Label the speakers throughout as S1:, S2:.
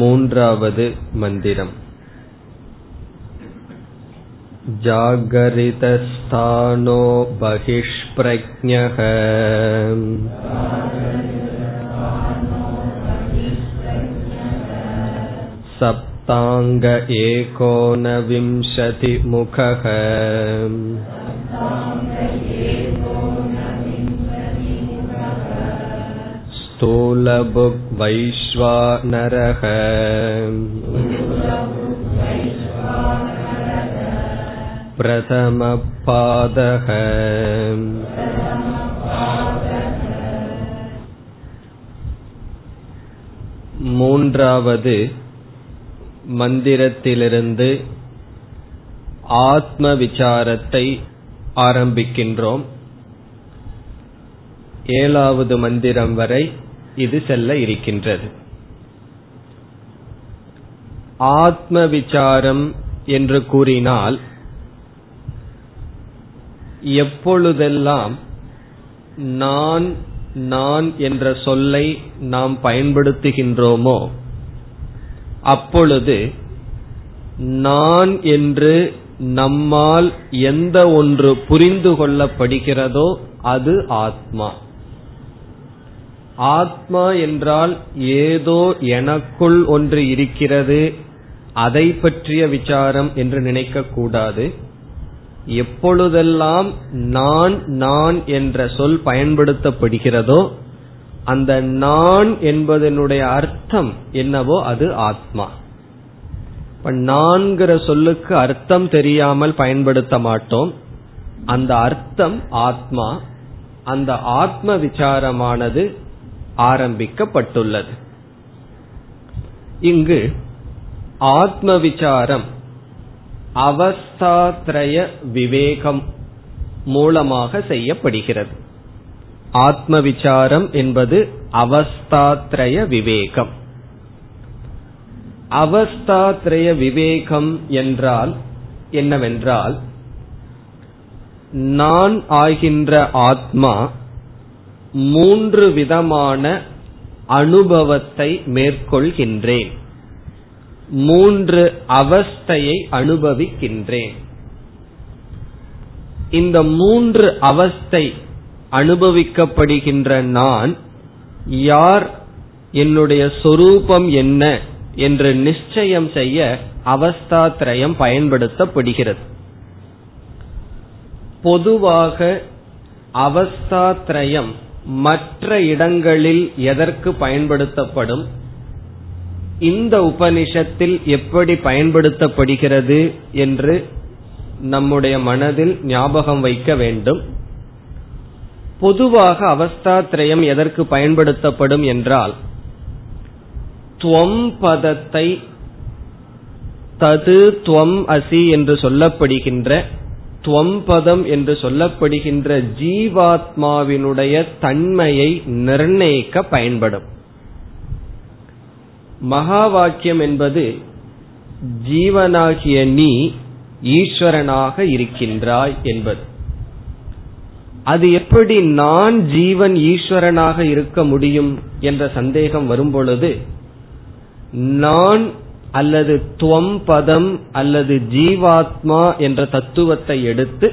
S1: மூன்றாவது मन्दिरम् जागरितस्थानो बहिष्प्रज्ञः सप्ताङ्ग एकोनविंशतिमुखः स्थूलबुग्वैश्वानरः प्रथमपादः மூன்றாவது மந்திரத்திலிருந்து ஆத்ம விசாரத்தை ஆரம்பிக்கின்றோம் ஏழாவது மந்திரம் வரை இது செல்ல இருக்கின்றது. ஆத்ம விசாரம் என்று கூறினால் எப்பொழுதெல்லாம் நான் நான் என்ற சொல்லை நாம் பயன்படுத்துகின்றோமோ அப்பொழுது நான் என்று நம்மால் எந்த ஒன்று புரிந்து கொள்ளப்படுகிறதோ அது ஆத்மா. ஆத்மா என்றால் ஏதோ எனக்குள் ஒன்று இருக்கிறது அதை பற்றிய விசாரம் என்று நினைக்க கூடாது எப்பொழுதெல்லாம் நான் நான் என்ற சொல் பயன்படுத்தப்படுகிறதோ அந்த நான் என்பதனுடைய அர்த்தம் என்னவோ அது ஆத்மா. நான்கிற சொல்லுக்கு அர்த்தம் தெரியாமல் பயன்படுத்த மாட்டோம். அந்த அர்த்தம் ஆத்மா. அந்த ஆத்ம விசாரமானது ஆரம்பிக்கப்பட்டுள்ளது. இங்கு ஆத்ம விசாரம் அவஸ்தாத்ரய விவேகம் மூலமாக செய்யப்படுகிறது. ஆத்ம விசாரம் என்பது அவஸ்தாத்ரய விவேகம். அவஸ்தாத்ரய விவேகம் என்றால் என்னவென்றால் நான் ஆகின்ற ஆத்மா மூன்று விதமான அனுபவத்தை மேற்கொள்கின்றேன். மூன்று அவஸ்தையை அனுபவிக்கின்றேன். இந்த மூன்று அவஸ்தை அனுபவிக்கப்படுகின்ற நான் யார் என்னுடைய சொரூபம் என்ன என்று நிச்சயம் செய்ய அவஸ்தாத்ரயம் பயன்படுத்தப்படுகிறது. பொதுவாக அவஸ்தாத்ரயம் மற்ற இடங்களில் எதற்கு பயன்படுத்தப்படும்? இந்த உபனிஷத்தில் எப்படி பயன்படுத்தப்படுகிறது என்று நம்முடைய மனதில் ஞாபகம் வைக்க வேண்டும். பொதுவாக அவஸ்தாத்ரயம் எதற்கு பயன்படுத்தப்படும் என்றால் துவம் பதத்தை தது துவம் அசி என்று சொல்லப்படுகின்ற துவம்பதம் என்று சொல்லப்படுகின்ற ஜீவாத்மாவினுடைய தன்மையை நிர்ணயிக்க பயன்படும். மகா வாக்கியம் என்பது ஜீவனாகிய நீ ஈஸ்வரனாக இருக்கின்றாய் என்பது. அது எப்படி நான் ஜீவன் ஈஸ்வரனாக இருக்க முடியும் என்ற சந்தேகம் வரும்பொழுது நான் அல்லது துவம் பதம் அல்லது ஜீவாத்மா என்ற தத்துவத்தை எடுத்து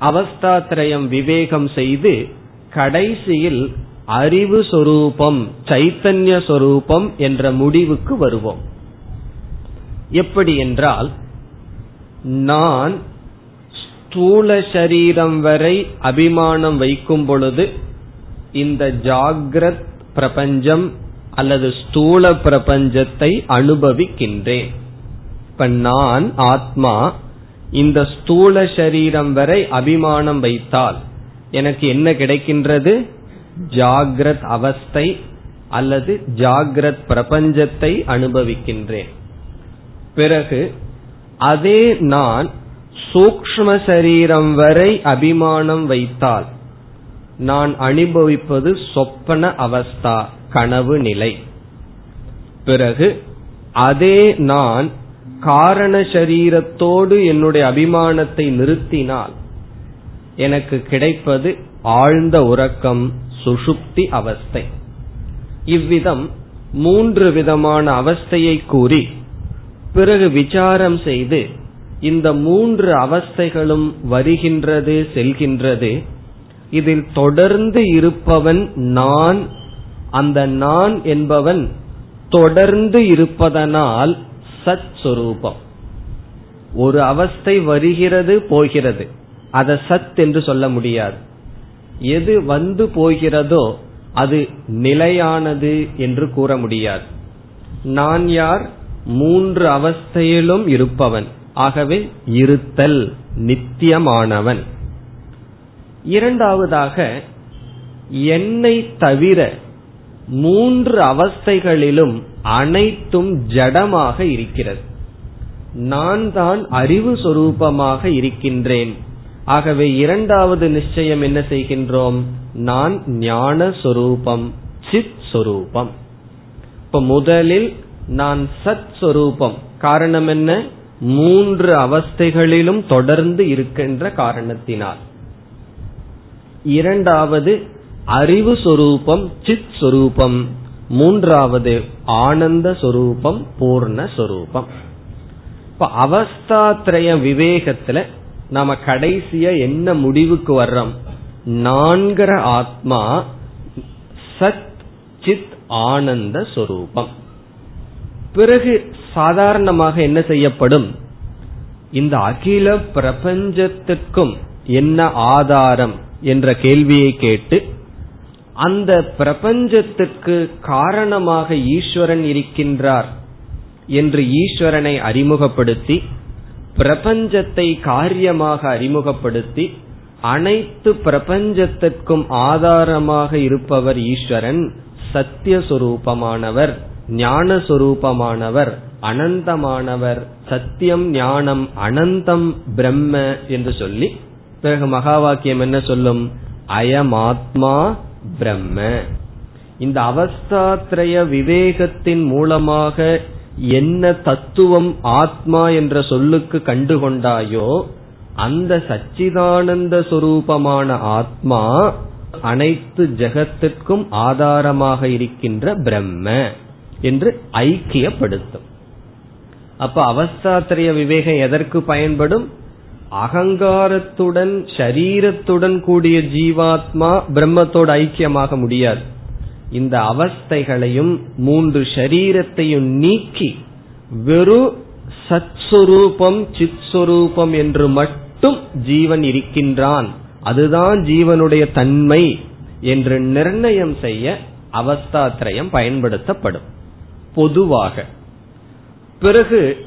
S1: அவஸ்தாத்திரயம் விவேகம் செய்து கடைசியில் அறிவு சொரூபம் சைத்தன்ய சொரூபம் என்ற முடிவுக்கு வருவோம். எப்படி என்றால் நான் ஸ்தூல சரீரம் வரை அபிமானம் வைக்கும் பொழுது இந்த ஜாகிரத் பிரபஞ்சம் அல்லது ஸ்தூல பிரபஞ்சத்தை அனுபவிக்கின்றேன். இப்ப நான் ஆத்மா இந்த ஸ்தூல சரீரம் வரை அபிமானம் வைத்தால் எனக்கு என்ன கிடைக்கின்றது? ஜாகிரத் அவஸ்தை அல்லது ஜாகிரத் பிரபஞ்சத்தை அனுபவிக்கின்றேன். பிறகு அதே நான் சூக்ம சரீரம் வரை அபிமானம் வைத்தால் நான் அனுபவிப்பது சொப்பன அவஸ்தா. கனவு நிலை. பிறகு அதே நான் காரண சரீரத்தோடு என்னுடைய அபிமானத்தை நிறுத்தினால் எனக்கு கிடைப்பது ஆழ்ந்த உறக்கம் சுஷுப்தி அவஸ்தை. இவ்விதம் மூன்று விதமான அவஸ்தையை கூறி பிறகு விசாரம் செய்து இந்த மூன்று அவஸ்தைகளும் வருகின்றது செல்கின்றது. இதில் தொடர்ந்து இருப்பவன் நான் அந்த நான் என்பவன் தொடர்ந்து இருப்பதனால் சத் சுரூபம். ஒரு அவஸ்தை வருகிறது போகிறது. அதை சத் என்று சொல்ல முடியாது. எது வந்து போகிறதோ அது நிலையானது என்று கூற முடியாது. நான் யார்? மூன்று அவஸ்தையிலும் இருப்பவன். ஆகவே இருத்தல் நித்தியமானவன். இரண்டாவதாக என்னை தவிர மூன்று அவஸ்தைகளிலும் அனைத்தும் ஜடமாக இருக்கிறது. நான் தான் அறிவு சொரூபமாக இருக்கின்றேன். ஆகவே இரண்டாவது நிச்சயம் என்ன செய்கின்றோம்? நான் ஞான சொரூபம் சித் சொரூபம். இப்ப முதலில் நான் சத் சொரூபம். காரணம் என்ன? மூன்று அவஸ்தைகளிலும் தொடர்ந்து இருக்கின்ற காரணத்தினால். இரண்டாவது அறிவு சொரூபம் சித் சொரூபம். மூன்றாவது ஆனந்த சொரூபம் பூர்ணஸ்வரூபம் இப்ப அவஸ்தாத்ரய விவேகத்துல நாம கடைசியா என்ன முடிவுக்கு வர்றோம்? நான்கிற ஆத்மா சத் சித் ஆனந்த சொரூபம். பிறகு சாதாரணமாக என்ன செய்யப்படும்? இந்த அகில பிரபஞ்சத்துக்கும் என்ன ஆதாரம் என்ற கேள்வியை கேட்டு அந்த பிரபஞ்சத்திற்கு காரணமாக ஈஸ்வரன் இருக்கின்றார் என்று ஈஸ்வரனை அறிமுகப்படுத்தி பிரபஞ்சத்தை காரியமாக அறிமுகப்படுத்தி அனைத்து பிரபஞ்சத்திற்கும் ஆதாரமாக இருப்பவர் ஈஸ்வரன் சத்தியஸ்வரூபமானவர் ஞானஸ்வரூபமானவர் அனந்தமானவர் சத்தியம் ஞானம் அனந்தம் பிரம்ம என்று சொல்லி பிறகு மகா வாக்கியம் என்ன சொல்லும்? அயமாத்மா பிரம்ம. இந்த அவஸ்தாத்ரய விவேகத்தின் மூலமாக என்ன தத்துவம் ஆத்மா என்ற சொல்லுக்கு கண்டுகொண்டாயோ அந்த சச்சிதானந்த சொரூபமான ஆத்மா அனைத்து ஜெகத்திற்கும் ஆதாரமாக இருக்கின்ற பிரம்ம என்று ஐக்கியப்படுத்தும். அப்ப அவஸ்தாத்திரைய விவேகம் எதற்கு பயன்படும்? அகங்காரத்துடன் ஷரீரத்துடன் கூடிய ஜீவாத்மா பிரம்மத்தோடு ஐக்கியமாக முடியாது. இந்த அவஸ்தைகளையும் மூன்று ஷரீரத்தையும் நீக்கி வெறும் சத்ஸ்வரூபம் சித்ஸ்வரூபம் என்று மட்டும் ஜீவன் இருக்கின்றான். அதுதான் ஜீவனுடைய தன்மை என்று நிர்ணயம் செய்ய அவஸ்தாத்திரயம் பயன்படுத்தப்படும். பொதுவாக பிறகு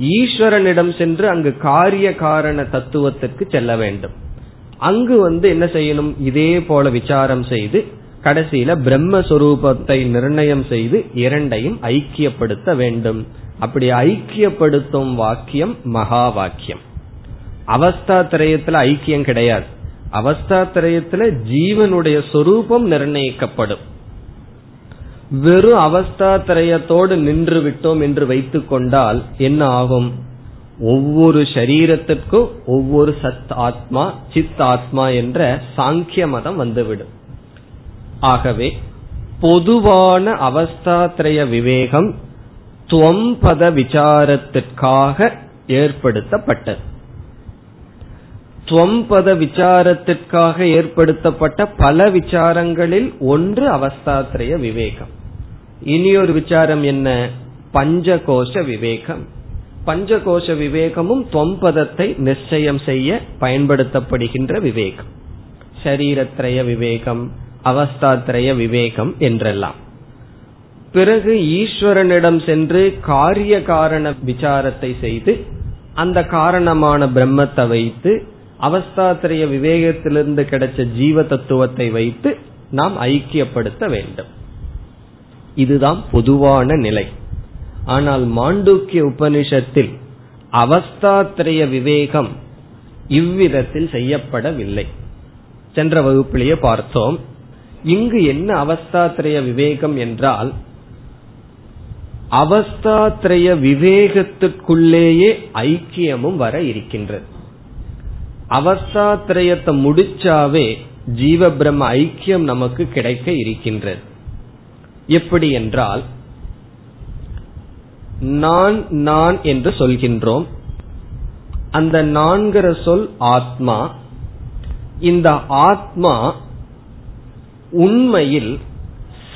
S1: ஈஸ்வரனிடம் சென்று அங்கு காரிய காரண தத்துவத்திற்கு செல்ல வேண்டும். அங்கு வந்து என்ன செய்யணும்? இதே போல விசாரம் செய்து கடைசியில பிரம்மஸ்வரூபத்தை நிர்ணயம் செய்து இரண்டையும் ஐக்கியப்படுத்த வேண்டும். அப்படி ஐக்கியப்படுத்தும் வாக்கியம் மகா வாக்கியம் அவஸ்தா திரயத்துல ஐக்கியம் கிடையாது. அவஸ்தா திரயத்துல ஜீவனுடைய சொரூபம் நிர்ணயிக்கப்படும். வெறும் அவஸ்தா திரயத்தோடு நின்று விட்டோம் என்று வைத்துக் கொண்டால் என்ன ஆகும்? ஒவ்வொரு சரீரத்திற்கும் ஒவ்வொரு சத் ஆத்மா சித் ஆத்மா என்ற சாங்கிய மதம் வந்துவிடும். ஆகவே பொதுவான அவஸ்தாத்ரய விவேகம் துவம்பத விசாரத்திற்காக ஏற்படுத்தப்பட்டது. துவம்பத விசாரத்திற்காக ஏற்படுத்தப்பட்ட பல விசாரங்களில் ஒன்று அவஸ்தாத்ரய விவேகம். இனி ஒரு விசாரம் என்ன? பஞ்சகோஷ விவேகம். பஞ்சகோஷ விவேகமும் தொம்பதத்தை நிச்சயம் செய்ய பயன்படுத்தப்படுகின்ற விவேகம். சரீரத்ரய விவேகம் அவஸ்தாத்ரய விவேகம் என்றெல்லாம். பிறகு ஈஸ்வரனிடம் சென்று காரிய காரண விசாரத்தை செய்து அந்த காரணமான பிரம்மத்தை வைத்து அவஸ்தாத்திரைய விவேகத்திலிருந்து கிடைச்ச ஜீவ தத்துவத்தை வைத்து நாம் ஐக்கியப்படுத்த வேண்டும். இதுதான் பொதுவான நிலை. ஆனால் மாண்டூக்கிய உபனிஷத்தில் அவஸ்தாத்திரய விவேகம் இவ்விதத்தில் செய்யப்படவில்லை. சென்ற வகுப்பிலேயே பார்த்தோம். இங்கு என்ன அவஸ்தாத்திரய விவேகம் என்றால் அவஸ்தாத்திரய விவேகத்துக்குள்ளேயே ஐக்கியமும் வர இருக்கின்றது. அவஸ்தாத்திரயத்தை முடிச்சாவே ஜீவ பிரம்ம ஐக்கியம் நமக்கு கிடைக்க இருக்கின்றது. எப்படி என்றால் நான் நான் என்று சொல்கின்றோம். அந்த நான்கிற சொல் ஆத்மா. இந்த ஆத்மா உண்மையில்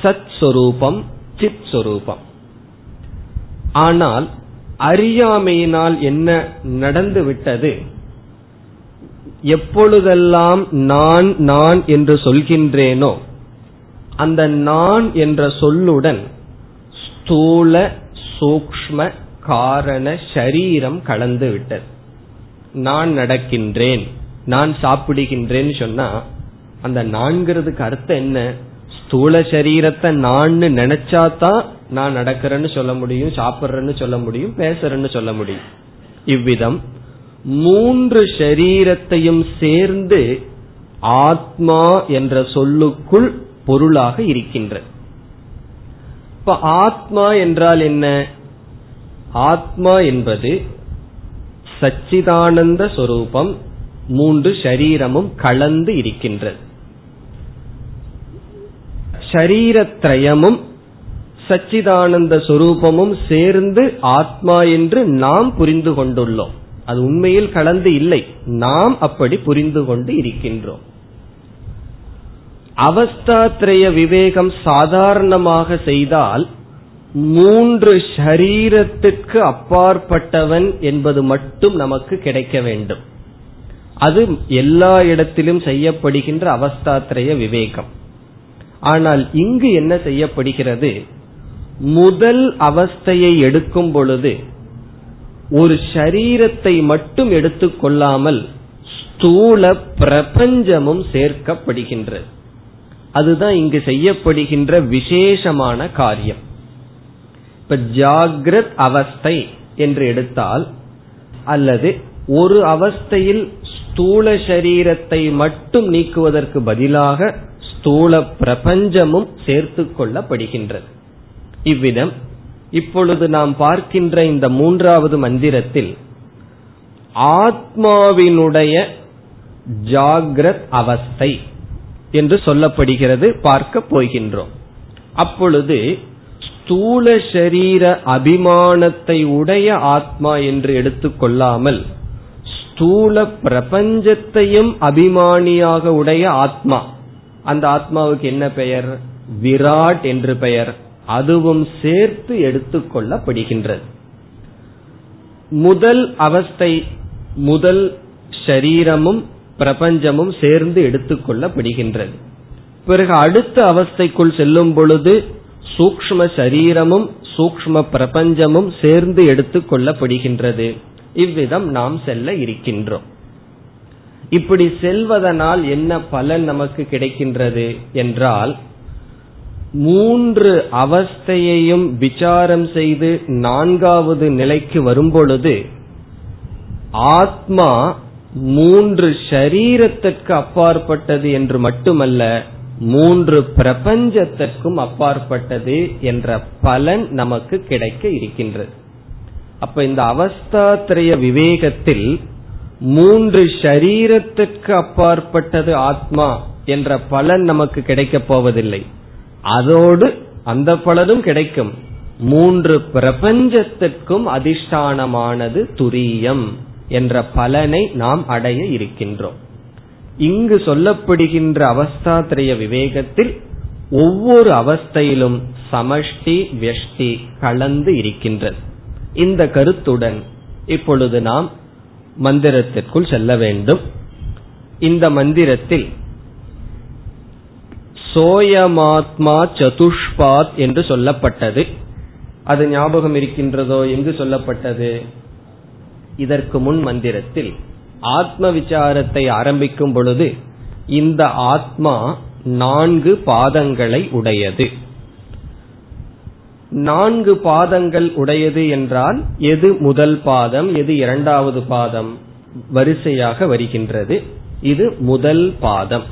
S1: சத் சொரூபம் சித் சொரூபம். ஆனால் அறியாமையினால் என்ன நடந்துவிட்டது எப்பொழுதெல்லாம் நான் நான் என்று சொல்கின்றேனோ அந்த நான் என்ற சொல்லுடன் ஸ்தூல சூக்ம காரண ஷரீரம் கலந்து விட்டது. நான் நடக்கின்றேன் நான் சாப்பிடுகின்றேன்னு சொன்னா அந்த நான்கிறதுக்கு அர்த்தம் என்ன? ஸ்தூல சரீரத்தை நான் நினைச்சாதான் நான் நடக்கிறேன்னு சொல்ல முடியும் சாப்பிட்றேன்னு சொல்ல முடியும் பேசுறேன்னு சொல்ல முடியும். இவ்விதம் மூன்று ஷரீரத்தையும் சேர்ந்து ஆத்மா என்ற சொல்லுக்குள் பொருளாக இருக்கின்றது. இப்ப ஆத்மா என்றால் என்ன? ஆத்மா என்பது சச்சிதானந்த சொரூபம் மூன்று ஷரீரமும் கலந்து இருக்கின்றது. ஷரீரத்ரயமும் சச்சிதானந்த சொரூபமும் சேர்ந்து ஆத்மா என்று நாம் புரிந்து கொண்டுள்ளோம். அது உண்மையில் கலந்து இல்லை. நாம் அப்படி புரிந்து கொண்டு இருக்கின்றோம். அவஸ்தாத்ரய விவேகம் சாதாரணமாக செய்தால் மூன்று ஷரீரத்திற்கு அப்பாற்பட்டவன் என்பது மட்டும் நமக்கு கிடைக்க வேண்டும். அது எல்லா இடத்திலும் செய்யப்படுகின்ற அவஸ்தாத்ரய விவேகம். ஆனால் இங்கு என்ன செய்யப்படுகிறது? முதல் அவஸ்தையை எடுக்கும் பொழுது ஒரு ஷரீரத்தை மட்டும் எடுத்துக்கொள்ளாமல் ஸ்தூல பிரபஞ்சமும் சேர்க்கப்படுகின்றது. அதுதான் இங்கு செய்யப்படுகின்ற விசேஷமான காரியம். இப்ப ஜாகிரத் அவஸ்தை என்று எடுத்தால் அல்லது ஒரு அவஸ்தையில் ஸ்தூல சரீரத்தை மட்டும் நீக்குவதற்கு பதிலாக ஸ்தூல பிரபஞ்சமும் சேர்த்து கொள்ளப்படுகின்றது. இவ்விதம் இப்பொழுது நாம் பார்க்கின்ற இந்த மூன்றாவது மந்திரத்தில் ஆத்மாவினுடைய ஜாகிரத் அவஸ்தை. என்று சொல்லப்படுகிறது பார்க்க போகின்றோம். அப்பொழுது ஸ்தூல சரீர அபிமானத்தை உடைய ஆத்மா என்று எடுத்துக்கொள்ளாமல் ஸ்தூல பிரபஞ்சத்தையும் அபிமானியாக உடைய ஆத்மா அந்த ஆத்மாவுக்கு என்ன பெயர்? விராட் என்று பெயர். அதுவும் சேர்த்து எடுத்துக்கொள்ளப்படுகின்றது முதல் அவஸ்தை முதல் ஷரீரமும் பிரபஞ்சமும் சேர்ந்து எடுத்துக்கொள்ளப்படுகின்றது. பிறகு அடுத்த அவஸ்தைக்குள் செல்லும் பொழுது சூக்ம சரீரமும் சூக்ம பிரபஞ்சமும் சேர்ந்து எடுத்துக் கொள்ளப்படுகின்றது இவ்விதம் நாம் செல்ல இருக்கின்றோம். இப்படி செல்வதனால் என்ன பலன் நமக்கு கிடைக்கின்றது என்றால் மூன்று அவஸ்தையையும் விசாரம் செய்து நான்காவது நிலைக்கு வரும்பொழுது ஆத்மா மூன்று ஷரீரத்திற்கு அப்பாற்பட்டது என்று மட்டுமல்ல மூன்று பிரபஞ்சத்திற்கும் அப்பாற்பட்டது என்ற பலன் நமக்கு கிடைக்க இருக்கின்றது. அப்ப இந்த அவஸ்தாத்திரைய விவேகத்தில் மூன்று ஷரீரத்திற்கு அப்பாற்பட்டது ஆத்மா என்ற பலன் நமக்கு கிடைக்கப் போவதில்லை. அதோடு அந்த பலனும் கிடைக்கும். மூன்று பிரபஞ்சத்திற்கும் அதிஷ்டானமானது துரியம். என்ற பலனை நாம் அடைய இருக்கின்றோம். இங்கு சொல்லப்படுகின்ற அவஸ்தாத்திரைய விவேகத்தில் ஒவ்வொரு அவஸ்தையிலும் சமஷ்டி வெஷ்டி கலந்து இருக்கின்றது இந்த கருத்துடன் இப்பொழுது நாம் மந்திரத்திற்குள் செல்ல வேண்டும். இந்த மந்திரத்தில் சோயமாத்மா சதுஷ்பாத் என்று சொல்லப்பட்டது. அது ஞாபகம் இருக்கின்றதோ? எங்கு சொல்லப்பட்டது? இதற்கு முன் மந்திரத்தில் ஆத்ம விசாரத்தை ஆரம்பிக்கும் பொழுது இந்த ஆத்மா நான்கு பாதங்களை உடையது. நான்கு பாதங்கள் உடையது என்றால் எது முதல் பாதம் எது இரண்டாவது பாதம் வரிசையாக வருகின்றது. இது முதல் பாதம்.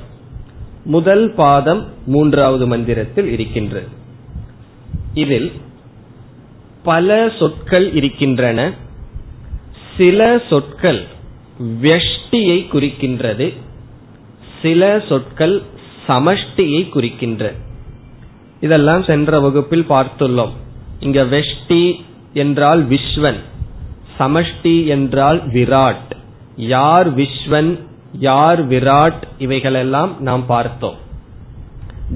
S1: முதல் பாதம் மூன்றாவது மந்திரத்தில் இருக்கின்றது. இதில் பல சொற்கள் இருக்கின்றன. சில சொற்கள் வெஷ்டியை குறிக்கின்றது. சில சொற்கள் சமஷ்டியை குறிக்கின்றது இதெல்லாம் சென்ற வகுப்பில் பார்த்துள்ளோம். இங்க வெஷ்டி என்றால் விஸ்வன் சமஷ்டி என்றால் விராட். யார் விஸ்வன் யார் விராட் இவைகளெல்லாம் நாம் பார்த்தோம்.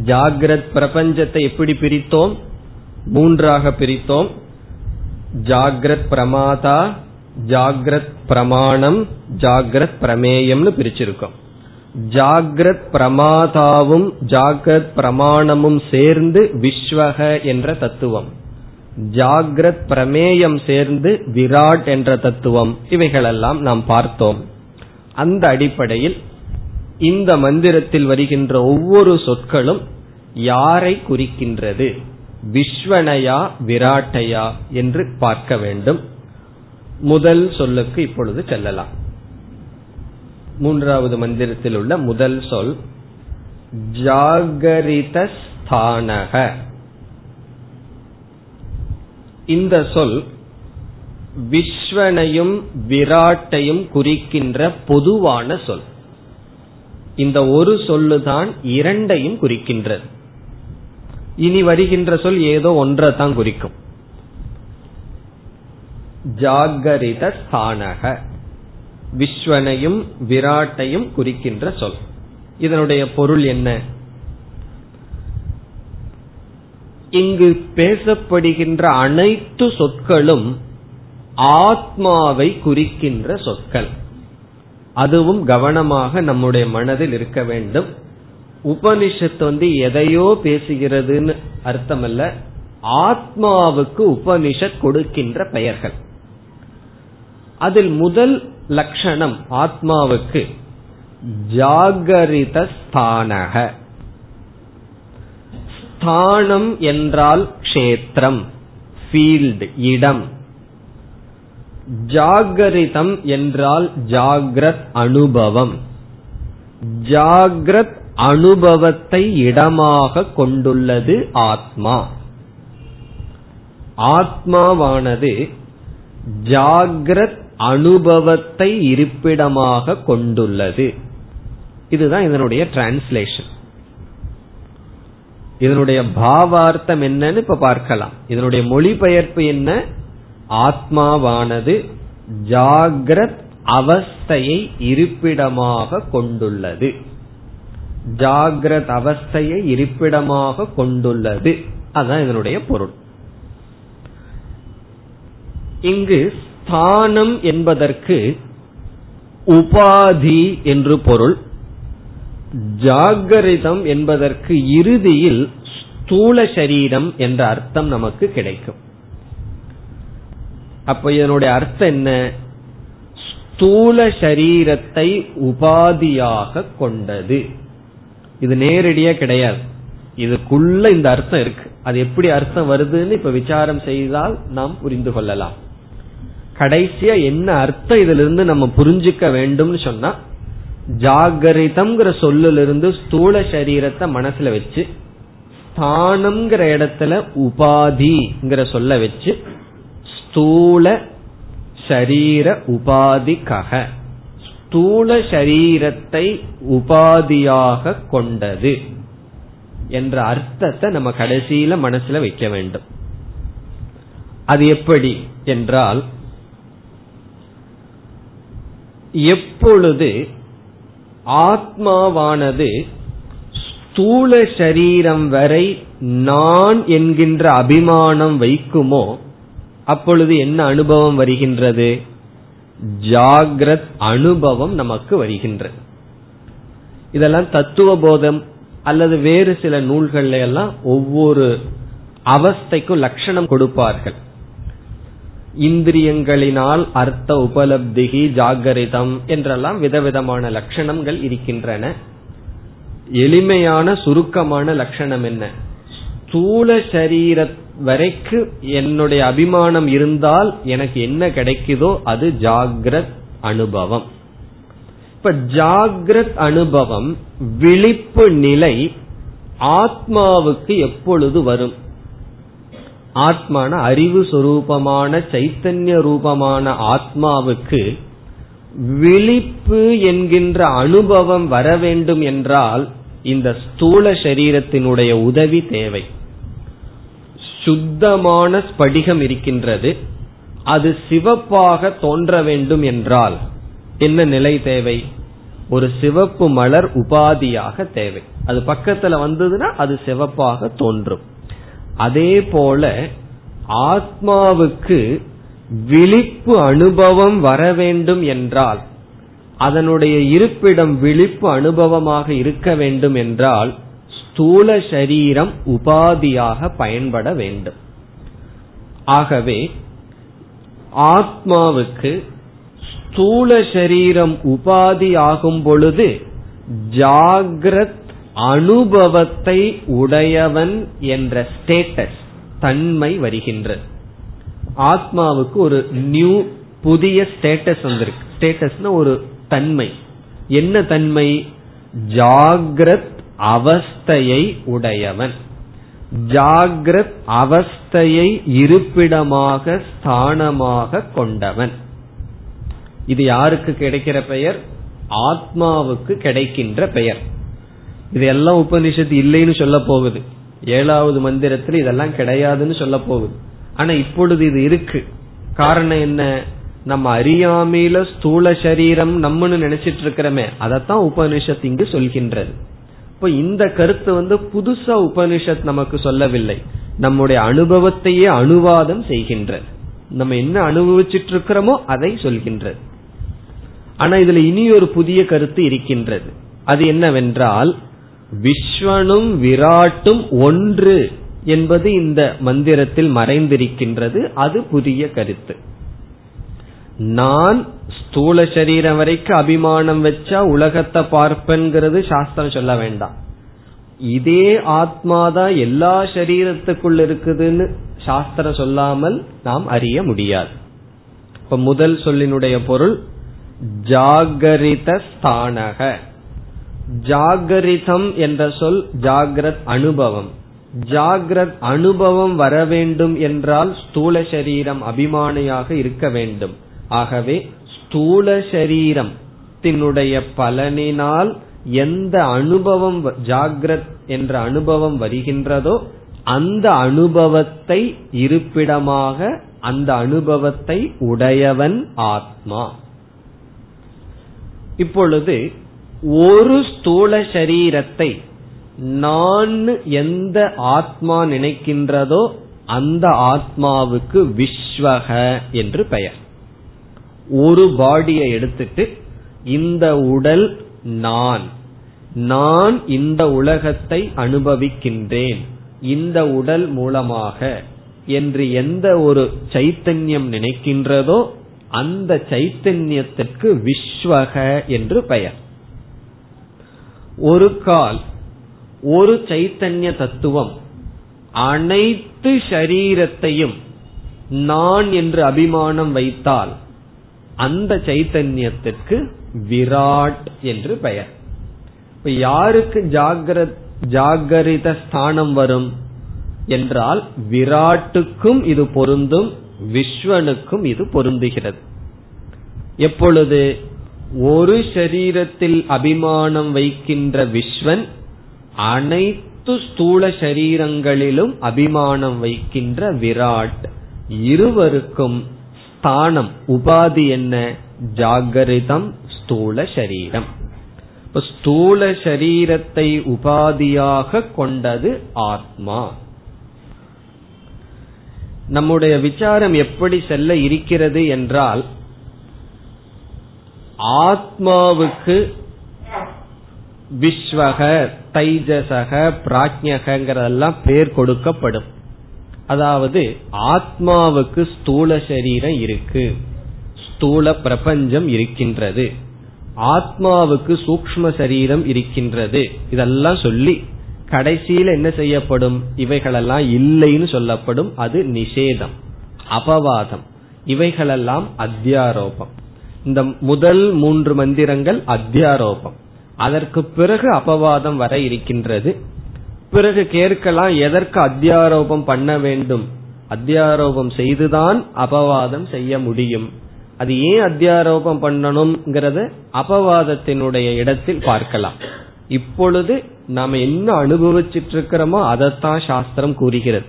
S1: ஜாகிரத் பிரபஞ்சத்தை எப்படி பிரித்தோம்? மூன்றாக பிரித்தோம். ஜாகிரத் பிரமாதா ஜாகிரத் பிரமாணம் ஜாகிரத் பிரமேயம்னு பிரிச்சிருக்கோம். ஜாகிரத் பிரமாதாவும் ஜாகிரத் பிரமாணமும் சேர்ந்து விஸ்வக என்ற தத்துவம். ஜாகிரத் பிரமேயம் சேர்ந்து விராட் என்ற தத்துவம். இவைகளெல்லாம் நாம் பார்த்தோம். அந்த அடிப்படையில் இந்த மந்திரத்தில் வருகின்ற ஒவ்வொரு சொற்களும் யாரை குறிக்கின்றது? விஸ்வனையா விராட்டையா என்று பார்க்க வேண்டும். முதல் சொல்லுக்கு இப்பொழுது செல்லலாம். மூன்றாவது மந்திரத்தில் உள்ள முதல் சொல் ஜாகரிதஸ்தானக இந்த சொல் விஸ்வனையும் விராட்டையும் குறிக்கின்ற பொதுவான சொல். இந்த ஒரு சொல்லுதான் இரண்டையும் குறிக்கின்றது. இனி வருகின்ற சொல் ஏதோ ஒன்றை தான் குறிக்கும். ஜாகரித ஸ்தானக. விஸ்வனையும் விராட்டையும் குறிக்கின்ற சொல். இதனுடைய பொருள் என்ன? இங்கு பேசப்படுகின்ற அனைத்து சொற்களும் ஆத்மாவை குறிக்கின்ற சொற்கள். அதுவும் கவனமாக நம்முடைய மனதில் இருக்க வேண்டும். உபனிஷத் வந்து எதையோ பேசுகிறதுன்னு அர்த்தமல்ல. ஆத்மாவுக்கு உபனிஷத் கொடுக்கின்ற பெயர்கள். அதில் முதல் லட்சணம் ஆத்மாவுக்கு. ஜாகரித ஸ்தானக. ஸ்தானம் என்றால் க்ஷேத்திரம் ஃபீல்டு இடம். ஜாகரிதம் என்றால் ஜாகிரத் அனுபவம். ஜாகிரத் அனுபவத்தை இடமாக கொண்டுள்ளது ஆத்மா. ஆத்மாவானது ஜாகிரத் அனுபவத்தை இருப்பிடமாக கொண்டுள்ளது. இதுதான் இதனுடைய டிரான்ஸ்லேஷன் இதனுடைய பாவார்த்தம் என்னன்னு இப்ப பார்க்கலாம். இதனுடைய மொழிபெயர்ப்பு என்ன? ஆத்மாவானது ஜாகிரத் அவஸ்தையை இருப்பிடமாக கொண்டுள்ளது. ஜாகிரத் அவஸ்தையை இருப்பிடமாக கொண்டுள்ளது. அதுதான் இதனுடைய பொருள். இங்கு ஸ்தானம் என்பதற்கு உபாதி என்று பொருள். ஜாகரிதம் என்பதற்கு இறுதியில் ஸ்தூல சரீரம் என்ற அர்த்தம் நமக்கு கிடைக்கும். அப்ப இதனுடைய அர்த்தம் என்ன? ஸ்தூல சரீரத்தை உபாதியாக கொண்டது. இது நேரடியா கிடையாது. இதுக்குள்ள இந்த அர்த்தம் இருக்கு. அது எப்படி அர்த்தம் வருதுன்னு இப்ப விசாரம் செய்தால் நாம் புரிந்து கொள்ளலாம். கடைசியா என்ன அர்த்தம் இதுல இருந்து நம்ம புரிஞ்சுக்க வேண்டும்னு சொன்னா ஜாகரிதம்ங்கிற சொல்லிலிருந்து ஸ்தூல சரீரத்தை மனசுல வச்சு ஸ்தானம்ங்கிற இடத்துல உபாதிங்கிற சொல்ல வச்சு ஸ்தூல ஷரீர உபாதிக்கக ஸ்தூல சரீரத்தை உபாதியாக கொண்டது என்ற அர்த்தத்தை நம்ம கடைசியில மனசுல வைக்க வேண்டும். அது எப்படி என்றால் எப்பொழுது ஆத்மாவானது ஸ்தூல சரீரம் வரை நான் என்கின்ற அபிமானம் வைக்குமோ அப்பொழுது என்ன அனுபவம் வருகின்றது? ஜாகிரத் அனுபவம் நமக்கு வருகின்றது. இதெல்லாம் தத்துவ போதம் அல்லது வேறு சில நூல்கள்ல எல்லாம் ஒவ்வொரு அவஸ்தைக்கும் லட்சணம் கொடுப்பார்கள். இந்திரியங்களினால் அர்த்த உபலப்திகி ஜாகரிதம் என்றெல்லாம் விதவிதமான லட்சணங்கள் இருக்கின்றன. எளிமையான சுருக்கமான லட்சணம் என்ன? ஸ்தூல சரீர வரைக்கு என்னுடைய அபிமானம் இருந்தால் எனக்கு என்ன கிடைக்குதோ அது ஜாகிரத் அனுபவம். இப்ப ஜாகிரத் அனுபவம் விழிப்பு நிலை ஆத்மாவுக்கு எப்பொழுது வரும்? ஆத்மான அறிவு சுரூபமான சைத்தன்ய ரூபமான ஆத்மாவுக்கு விழிப்பு என்கின்ற அனுபவம் வர வேண்டும் என்றால் இந்த ஸ்தூல சரீரத்தினுடைய உதவி தேவை. சுத்தமான ஸ்படிகம் இருக்கின்றது. அது சிவப்பாக தோன்ற வேண்டும் என்றால் என்ன நிலை தேவை? ஒரு சிவப்பு மலர் உபாதியாக தேவை. அது பக்கத்துல வந்ததுன்னா அது சிவப்பாக தோன்றும். அதே போல ஆத்மாவுக்கு விழிப்பு அனுபவம் வர வேண்டும் என்றால் அதனுடைய இருப்பிடம் விழிப்பு அனுபவமாக இருக்க வேண்டும் என்றால் ஸ்தூல சரீரம் உபாதியாக பயன்பட வேண்டும். ஆகவே ஆத்மாவுக்கு ஸ்தூல சரீரம் உபாதி ஆகும் பொழுது ஜாகிரத் அனுபவத்தை உடையவன் என்ற ஸ்டேட்டஸ் தன்மை வருகின்றது ஆத்மாவுக்கு ஒரு நியூ புதிய ஸ்டேட்டஸ் வந்திருக்கு. ஸ்டேட்டஸ்னா ஒரு தன்மை. என்ன தன்மை? ஜாகிரத் அவஸ்தையை உடையவன். ஜாகிரத் அவஸ்தையை இருப்பிடமாக ஸ்தானமாக கொண்டவன். இது யாருக்கு கிடைக்கிற பெயர்? ஆத்மாவுக்கு கிடைக்கின்ற பெயர். இதெல்லாம் உபனிஷத்து இல்லைன்னு சொல்ல போகுது. ஏழாவது மந்திரத்தில் இதெல்லாம் கிடையாதுன்னு சொல்ல போகுது. ஆனா இப்பொழுது இது இருக்கு. காரணம் என்ன? நம்ம அறியாமையில ஸ்தூல சரீரம் நம்மன்னு நினைச்சிட்டு இருக்கிறோமே அதத்தான் உபனிஷத் இங்கு சொல்கின்றது. இப்ப இந்த கருத்து வந்து புதுசா உபனிஷத் நமக்கு சொல்லவில்லை. நம்முடைய அனுபவத்தையே அனுவாதம் செய்கின்றது. நம்ம என்ன அனுபவிச்சிட்டு இருக்கிறோமோ அதை சொல்கின்றது. ஆனா இதுல இனி ஒரு புதிய கருத்து இருக்கின்றது. அது என்னவென்றால் விஸ்வனும் விராட்டும் ஒன்று என்பது இந்த மந்திரத்தில் மறைந்திருக்கின்றது. அது புதிய கருத்து. நான் ஸ்தூல சரீரம் வரைக்கும் அபிமானம் வச்சா உலகத்தை பார்ப்பேங்கிறது சாஸ்திரம் சொல்ல வேண்டாம். இதே ஆத்மாதான் எல்லா சரீரத்துக்குள் இருக்குதுன்னு சாஸ்திரம் சொல்லாமல் நாம் அறிய முடியாது. இப்ப முதல் சொல்லினுடைய பொருள் ஜாகரித ஸ்தானக. ஜாகரிதம் என்ற சொல் ஜாகிரத் அனுபவம். ஜாகிரத் அனுபவம் வர வேண்டும் என்றால் ஸ்தூல சரீரம் அபிமானியாக இருக்க வேண்டும். ஆகவே ஸ்தூல சரீரத்தினுடைய பலனினால் எந்த அனுபவம் ஜாகிரத் என்ற அனுபவம் வருகின்றதோ அந்த அனுபவத்தை இருப்பிடமாக அந்த அனுபவத்தை உடையவன் ஆத்மா. இப்பொழுது ஒரு ஸ்தூல சரீரத்தை நான் எந்த ஆத்மா நினைக்கின்றதோ அந்த ஆத்மாவுக்கு விஸ்வக என்று பெயர். ஒரு பாடியை எடுத்துட்டு இந்த உடல் நான் நான் இந்த உலகத்தை அனுபவிக்கின்றேன் இந்த உடல் மூலமாக என்று எந்த ஒரு சைத்தன்யம் நினைக்கின்றதோ அந்த சைத்தன்யத்திற்கு விஸ்வக என்று பெயர். ஒரு கால் ஒரு சைத்தன்ய தத்துவம் அனைத்து ஷரீரத்தையும் நான் என்று அபிமானம் வைத்தால் அந்த சைத்தன்யத்திற்கு விராட் என்று பெயர். இப்ப யாருக்கு ஜாகிர ஜாகரித ஸ்தானம் வரும் என்றால் விராட்டுக்கும் இது பொருந்தும் விஸ்வனுக்கும் இது பொருந்துகிறது. எப்பொழுது? ஒரு ஷரீரத்தில் அபிமானம் வைக்கின்ற விஸ்வன் அனைத்து ஸ்தூல சரீரங்களிலும் அபிமானம் வைக்கின்ற விராட். இருவருக்கும் ஸ்தானம் உபாதி என்ன? ஜாகரிதம் ஸ்தூல சரீரம். ஸ்தூல சரீரத்தை உபாதியாக கொண்டது ஆத்மா. நம்முடைய விசாரம் எப்படி செல்ல இருக்கிறது என்றால் ஆத்மாவுக்கு விஸ்வக தைஜசக பிராஜ்யகங்கிறதெல்லாம் பேர் கொடுக்கப்படும். அதாவது ஆத்மாவுக்கு ஸ்தூல சரீரம் இருக்கு. ஸ்தூல பிரபஞ்சம் இருக்கின்றது. ஆத்மாவுக்கு சூக்ம சரீரம் இருக்கின்றது. இதெல்லாம் சொல்லி கடைசியில் என்ன செய்யப்படும்? இவைகளெல்லாம் இல்லைன்னு சொல்லப்படும். அது நிஷேதம் அபவாதம். இவைகளெல்லாம் அத்தியாரோபம். இந்த முதல் மூன்று மந்திரங்கள் அத்தியாரோபம். அதற்கு பிறகு அபவாதம் வர இருக்கின்றது. பிறகு கேட்கலாம் எதற்கு அத்தியாரோபம் பண்ண வேண்டும்? அத்தியாரோபம் செய்துதான் அபவாதம் செய்ய முடியும். அது ஏன் அத்தியாரோபம் பண்ணணும்ங்கிறத அபவாதத்தினுடைய இடத்தில் பார்க்கலாம். இப்பொழுது நாம என்ன அனுபவிச்சிட்டு இருக்கிறோமோ அதைத்தான் சாஸ்திரம் கூறுகிறது.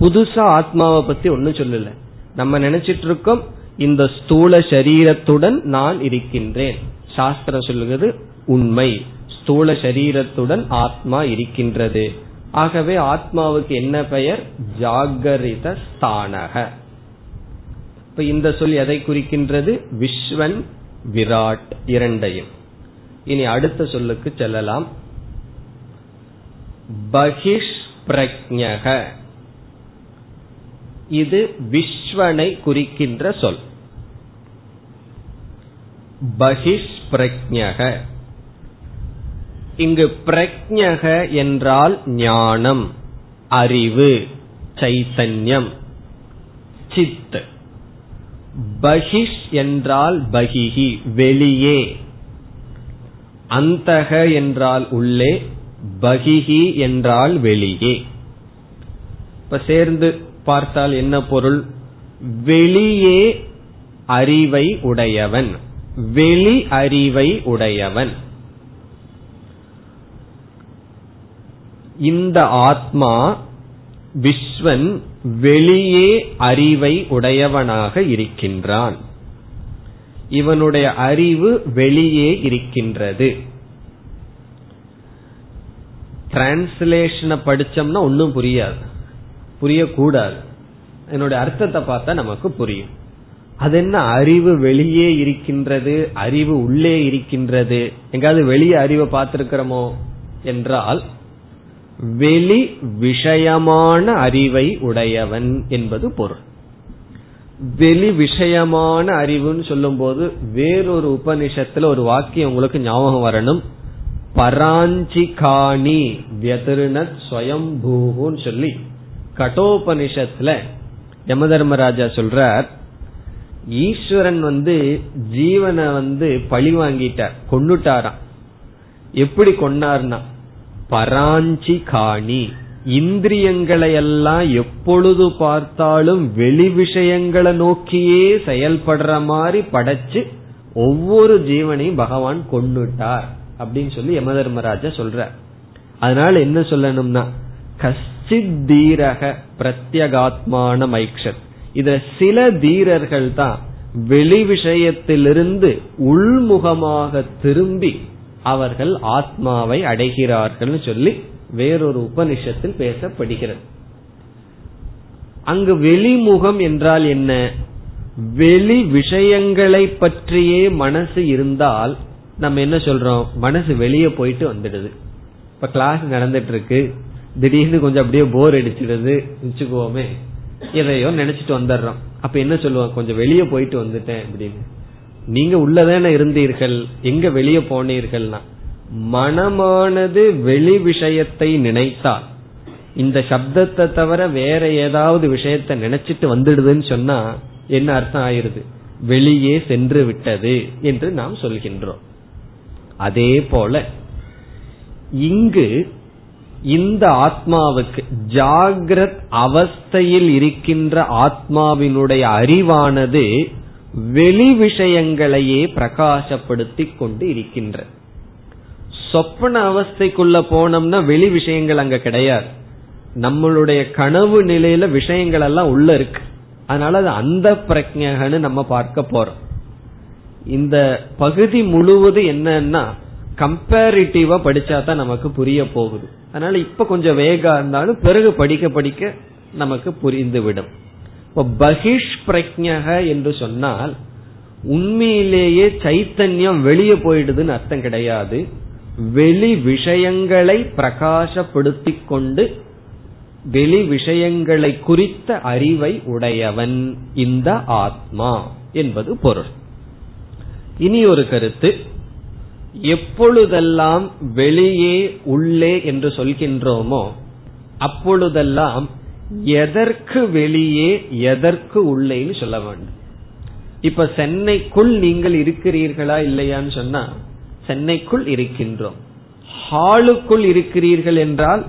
S1: புதுசா ஆத்மாவை பத்தி ஒன்னும் சொல்லல. நம்ம நினைச்சிட்டு இருக்கோம் இந்த ஸ்தூல சரீரத்துடன் நான் இருக்கின்றேன். சாஸ்திரம் சொல்லுகிறது உண்மை. ஸ்தூல சரீரத்துடன் ஆத்மா இருக்கின்றது. ஆகவே ஆத்மாவுக்கு என்ன பெயர்? ஜாகரித ஸ்தானக. இப்ப இந்த சொல் எதை குறிக்கின்றது? விஸ்வன் விராட் இரண்டையும். இனி அடுத்த சொல்லுக்கு செல்லலாம். பகிஷ் பிரக்ஞக இது விஸ்வனை குறிக்கின்ற சொல். பகிஷ் பிரக்ஞக இங்கு பிரக்ஞக என்றால் ஞானம் அறிவு சைத்தன்யம் சித் பகிஷ் என்றால் பகிஹி வெளியே. அந்தக என்றால் உள்ளே பகிஹி என்றால் வெளியே. இப்ப சேர்ந்து பார்த்தால் என்ன பொருள்? வெளியே அறிவை உடையவன். வெளி அறிவை உடையவன். இந்த ஆத்மா விஸ்வன் வெளியே அறிவை உடையவனாக இருக்கின்றான். இவனுடைய அறிவு வெளியே இருக்கின்றது. டிரான்ஸ்லேஷனை படிச்சோம்னா ஒன்னும் புரியாது. புரியக்கூடாது. என்னுடைய அர்த்தத்தை பார்த்தா நமக்கு புரியும். அது என்ன அறிவு வெளியே இருக்கின்றது அறிவு உள்ளே இருக்கின்றது. எங்காவது வெளியே அறிவை பார்த்திருக்கிறோமோ என்றால் வெளி விஷயமான அறிவை உடையவன் என்பது பொருள். வெளி விஷயமான அறிவுன்னு சொல்லும் போது வேறொரு உபனிஷத்துல ஒரு வாக்கியம் உங்களுக்கு ஞாபகம் வரணும். பராஞ்சிகாணி வியதிருணத் ஸ்வயம்பூன்னு சொல்லி கட்டோபனிஷத்துல யம தர்மராஜா சொல்றார் ஈஸ்வரன் வந்து ஜீவனை வந்து பழி வாங்கிட்டார் கொண்டுட்டாராம் எப்படி கொண்டார்னா பராஞ்சி காணி. இந்திரியங்களை எல்லாம் எப்பொழுது பார்த்தாலும் வெளி விஷயங்களை நோக்கியே செயல்படுற மாதிரி படைச்சு ஒவ்வொரு ஜீவனையும் பகவான் கொண்டுட்டார் அப்படின்னு சொல்லி யம தர்மராஜா சொல்ற அதனால என்ன சொல்லணும்னா கஷ்டித் தீரக பிரத்யகாத்மான மைக்ஷத் இதுல சில தீரர்கள் தான் வெளி விஷயத்திலிருந்து உள்முகமாக திரும்பி அவர்கள் ஆத்மாவை அடைகிறார்கள் சொல்லி வேறொரு உபனிஷத்தில் பேசப்படுகிறது. அங்கு வெளிமுகம் என்றால் என்ன? வெளி விஷயங்களை பற்றியே மனசு இருந்தால் நம்ம என்ன சொல்றோம்? மனசு வெளியே போயிட்டு வந்துடுது. இப்ப கிளாஸ் நடந்துட்டு இருக்கு. திடீர்னு கொஞ்சம் அப்படியே போர் அடிச்சிடுது. வச்சுக்குவோமே எதையோ நினைச்சிட்டு வந்துடுறோம். அப்ப என்ன சொல்லுவாங்க? கொஞ்சம் வெளியே போயிட்டு வந்துட்டேன் அப்படின்னு. நீங்க உள்ளதான இருந்தீர்கள். எங்க வெளியே போனீர்கள்னா மனமானது வெளி விஷயத்தை நினைத்தால் இந்த சப்தத்தை தவிர வேற ஏதாவது விஷயத்த நினைச்சிட்டு வந்துடுதுன்னு சொன்னா என்ன அர்த்தம் ஆயிருது வெளியே சென்று விட்டது என்று நாம் சொல்கின்றோம். அதே போல இங்கு இந்த ஆத்மாவுக்கு ஜாகிரத் அவஸ்தையில் இருக்கின்ற ஆத்மாவினுடைய அறிவானது வெளி விஷயங்களையே பிரகாசப்படுத்தி கொண்டு இருக்கின்ற. சொப்பன அவஸ்தைக்குள்ள போனோம்னா வெளி விஷயங்கள் அங்க கிடையாது. நம்மளுடைய கனவு நிலையில விஷயங்கள் எல்லாம் உள்ள இருக்கு. அதனால அது அந்த பிரஜகன்னு நம்ம பார்க்க போறோம். இந்த பகுதி முழுவது என்னன்னா கம்பேரிட்டிவா படிச்சா தான் நமக்கு புரிய போகுது. அதனால இப்ப கொஞ்சம் வேகா இருந்தாலும் பிறகு படிக்க படிக்க நமக்கு புரிந்து விடும். இப்போ பகிஷ் பிரஜக என்று சொன்னால் உண்மையிலேயே சைத்தன்யம் வெளியே போயிடுதுன்னு அர்த்தம் கிடையாது. வெளி விஷயங்களை பிரகாசப்படுத்திக் கொண்டு வெளி விஷயங்களை குறித்த அறிவை உடையவன் இந்த ஆத்மா என்பது பொருள். இனி ஒரு கருத்து. எப்பொழுதெல்லாம் வெளியே உள்ளே என்று சொல்கின்றோமோ அப்பொழுதெல்லாம் எதற்கு வெளியே எதற்கு உள்ளேன்னு சொல்ல வேண்டும். இப்ப சென்னைக்குள் நீங்கள் இருக்கிறீர்களா இல்லையான்னு சொன்னா சென்னைக்குள் இருக்கின்றோம். ஹாலுக்குள் இருக்கிறீர்கள் என்றால்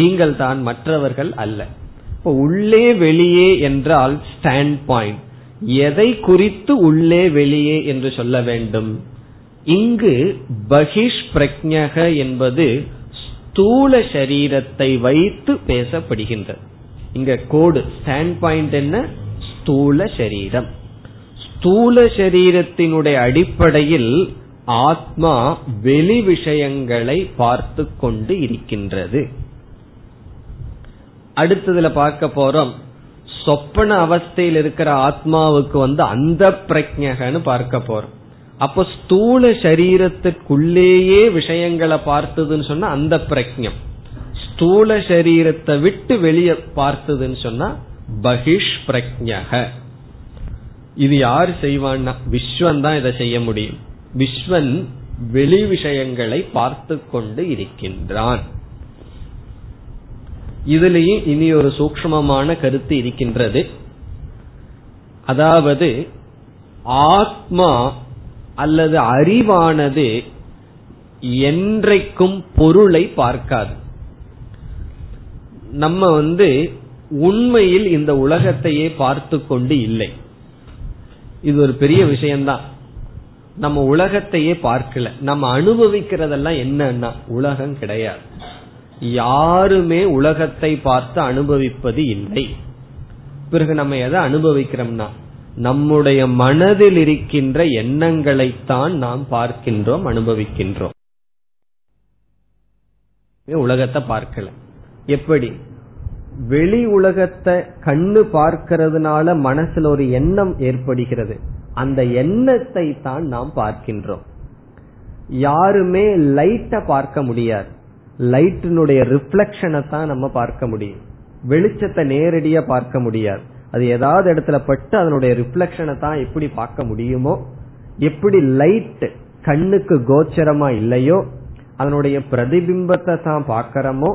S1: நீங்கள் தான் மற்றவர்கள் அல்ல. இப்ப உள்ளே வெளியே என்றால் ஸ்டாண்ட் பாயிண்ட் எதை குறித்து உள்ளே வெளியே என்று சொல்ல வேண்டும்? இங்கு பகிஷ் பிரக்ஞக என்பது ஸ்தூல சரீரத்தை வைத்து பேசப்படுகின்றது. இங்க கோடு ஸ்டாண்ட் பாயிண்ட் என்ன? ஸ்தூல சரீரம். ஸ்தூல சரீரத்தினுடைய அடிப்படையில் ஆத்மா வெளி விஷயங்களை பார்த்து கொண்டு இருக்கின்றது. அடுத்ததுல பார்க்க போறோம். சொப்பன அவஸ்தையில் இருக்கிற ஆத்மாவுக்கு வந்து அந்த பிரஜகன்னு பார்க்க போறோம். அப்போ ஸ்தூல சரீரத்திற்குள்ளேயே விஷயங்களை பார்த்ததுன்னு சொன்னா அந்த பிரஜம் ஸ்தூல சரீரத்தை விட்டு வெளியே பார்த்ததுன்னு சொன்னா பகிஷ் பிரஜக இது யார் செய்வான்னா? விஸ்வன் தான் இதை செய்ய முடியும். விஸ்வன் வெளி விஷயங்களை பார்த்து கொண்டு இருக்கின்றான். இதுலேயும் இனி ஒரு சூக்மமான கருத்து இருக்கின்றது. அதாவது ஆத்மா அல்லது அறிவானது என்றைக்கும் பொருளை பார்க்காது. நம்ம வந்து உண்மையில் இந்த உலகத்தையே பார்த்து கொண்டு இல்லை. இது ஒரு பெரிய விஷயம்தான். நம்ம உலகத்தையே பார்க்கல. நம்ம அனுபவிக்கிறதெல்லாம் என்னன்னா உலகம் கிடையாது. யாருமே உலகத்தை பார்த்து அனுபவிப்பது இல்லை. பிறகு நம்ம எதை அனுபவிக்கிறோம்னா நம்முடைய மனதில் இருக்கின்ற எண்ணங்களைத்தான் நாம் பார்க்கின்றோம் அனுபவிக்கின்றோம். உலகத்தை பார்க்கல. எப்படி? வெளி உலகத்தை கண்ணு பார்க்கிறதுனால மனசுல ஒரு எண்ணம் ஏற்படுகிறது. அந்த எண்ணத்தை தான் நாம் பார்க்கின்றோம். யாருமே லைட்டை பார்க்க முடியாது. லைட்டினுடைய ரிஃப்ளெக்ஷனை தான் நம்ம பார்க்க முடியும். வெளிச்சத்தை நேரடியா பார்க்க முடியாது. அது ஏதாவது இடத்துல பட்டு அதனுடைய ரிஃப்ளெக்ஷனை தான் எப்படி பார்க்க முடியுமோ எப்படி லைட் கண்ணுக்கு கோச்சரமா இல்லையோ அதனுடைய பிரதிபிம்பத்தை தான் பார்க்கிறோமோ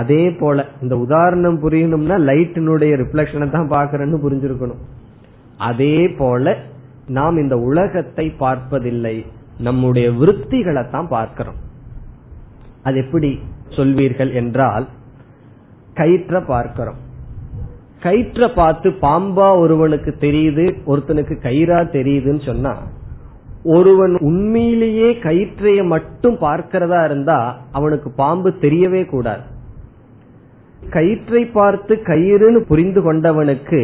S1: அதே போல இந்த உதாரணம் புரியணும்னா லைட்டினுடைய ரிஃப்ளெக்ஷனை தான் பாக்கிறேன்னு புரிஞ்சிருக்கணும். அதே போல நாம் இந்த உலகத்தை பார்ப்பதில்லை நம்முடைய விருத்திகளை தான் பார்க்கிறோம். அது எப்படி சொல்வீர்கள் என்றால் கயிற்ற பார்க்கிறோம். கயிற்ற பார்த்து பாம்பா ஒருவனுக்கு தெரியுது ஒருத்தனுக்கு கயிறா தெரியுதுன்னு சொன்னா ஒருவன் உண்மையிலேயே கயிற்றைய மட்டும் பார்க்கிறதா இருந்தா அவனுக்கு பாம்பு தெரியவே கூடாது. கயிற்றை பார்த்து கயிறுன்னு புரிந்து கொண்டவனுக்கு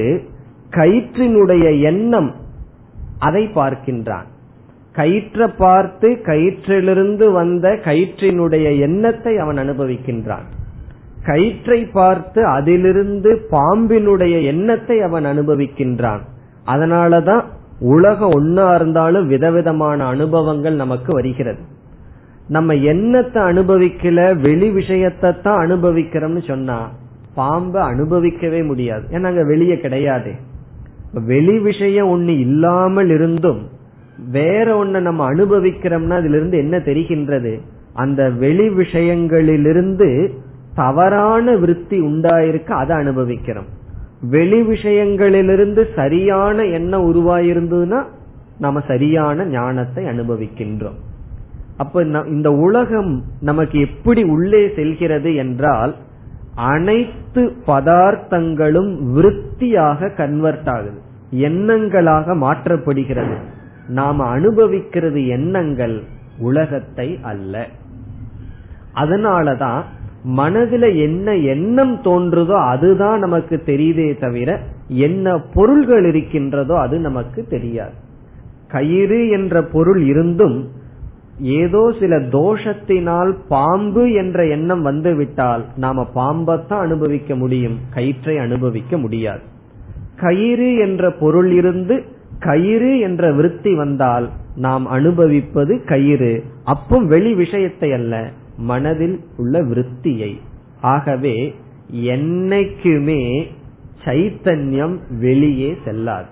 S1: கயிற்றினுடைய எண்ணம் அதை பார்க்கின்றான். கயிற்ற பார்த்து கயிற்றிலிருந்து வந்த கயிற்றினுடைய எண்ணத்தை அவன் அனுபவிக்கின்றான். கயிற்றை பார்த்து அதிலிருந்து பாம்பினுடைய எண்ணத்தை அவன் அனுபவிக்கின்றான். அதனாலதான் உலகம் ஒன்னா இருந்தாலும் விதவிதமான அனுபவங்கள் நமக்கு வருகிறது. நம்ம எண்ணத்தை அனுபவிக்கல வெளி விஷயத்தை தான் அனுபவிக்கிறோம்னு சொன்னா பாம்பை அனுபவிக்கவே முடியாது. ஏன்னா அங்க வெளியே கிடையாது. வெளி விஷயம் ஒண்ணு இல்லாமல் இருந்தும் வேற ஒன்ன நம்ம அனுபவிக்கிறோம்னா அதுல இருந்து என்ன தெரிகின்றது? அந்த வெளி விஷயங்களிலிருந்து தவறான விருத்தி உண்டாயிருக்கு அதை அனுபவிக்கிறோம். வெளி விஷயங்களிலிருந்து சரியான எண்ணம் உருவாயிருந்ததுன்னா நம்ம சரியான ஞானத்தை அனுபவிக்கின்றோம். அப்ப இந்த உலகம் நமக்கு எப்படி உள்ளே செல்கிறது என்றால் அனைத்து பதார்த்தங்களும் விருத்தியாக கன்வெர்ட் ஆகுது. எண்ணங்களாக மாற்றப்படுகிறது. நாம் அனுபவிக்கிறது எண்ணங்கள் உலகத்தை அல்ல. அதனாலதான் மனதுல என்ன எண்ணம் தோன்றுதோ அதுதான் நமக்கு தெரியுதே தவிர என்ன பொருள்கள் இருக்கின்றதோ அது நமக்கு தெரியாது. கயிறு என்ற பொருள் இருந்தும் ஏதோ சில தோஷத்தினால் பாம்பு என்ற எண்ணம் வந்துவிட்டால் நாம பாம்பத்தான் அனுபவிக்க முடியும் கயிற்றை அனுபவிக்க முடியாது. கயிறு என்ற பொருள் இருந்து கயிறு என்ற விருத்தி வந்தால் நாம் அனுபவிப்பது கயிறு. அப்பும் வெளி விஷயத்தை அல்ல. மனதில் உள்ள விருத்தியை. ஆகவே என்னைக்குமே சைத்தன்யம் வெளியே செல்லாது.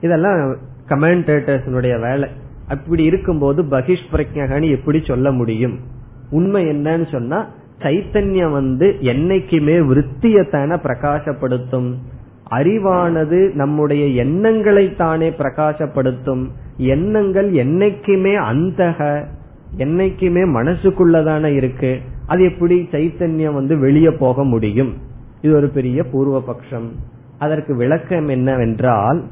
S1: இதெல்லாம் கமெண்டேட்டர்ஸினுடைய வேலை. அப்படி இருக்கும்போது பகிஷ் பிரஜகனி எப்படி சொல்ல முடியும்? உண்மை என்னன்னு சொன்னா சைத்தன்யம் வந்து என்னைக்குமே விருத்தியத்தான பிரகாசப்படுத்தும். அறிவானது நம்முடைய எண்ணங்களை தானே பிரகாசப்படுத்தும். எண்ணங்கள் என்னைக்குமே அந்தக என்னைக்குமே மனசுக்குள்ளதான இருக்கு. அது எப்படி சைத்தன்யம் வந்து வெளியே போக முடியும்? இது ஒரு பெரிய பூர்வ பட்சம் அதற்கு விளக்கம் என்னவென்றால்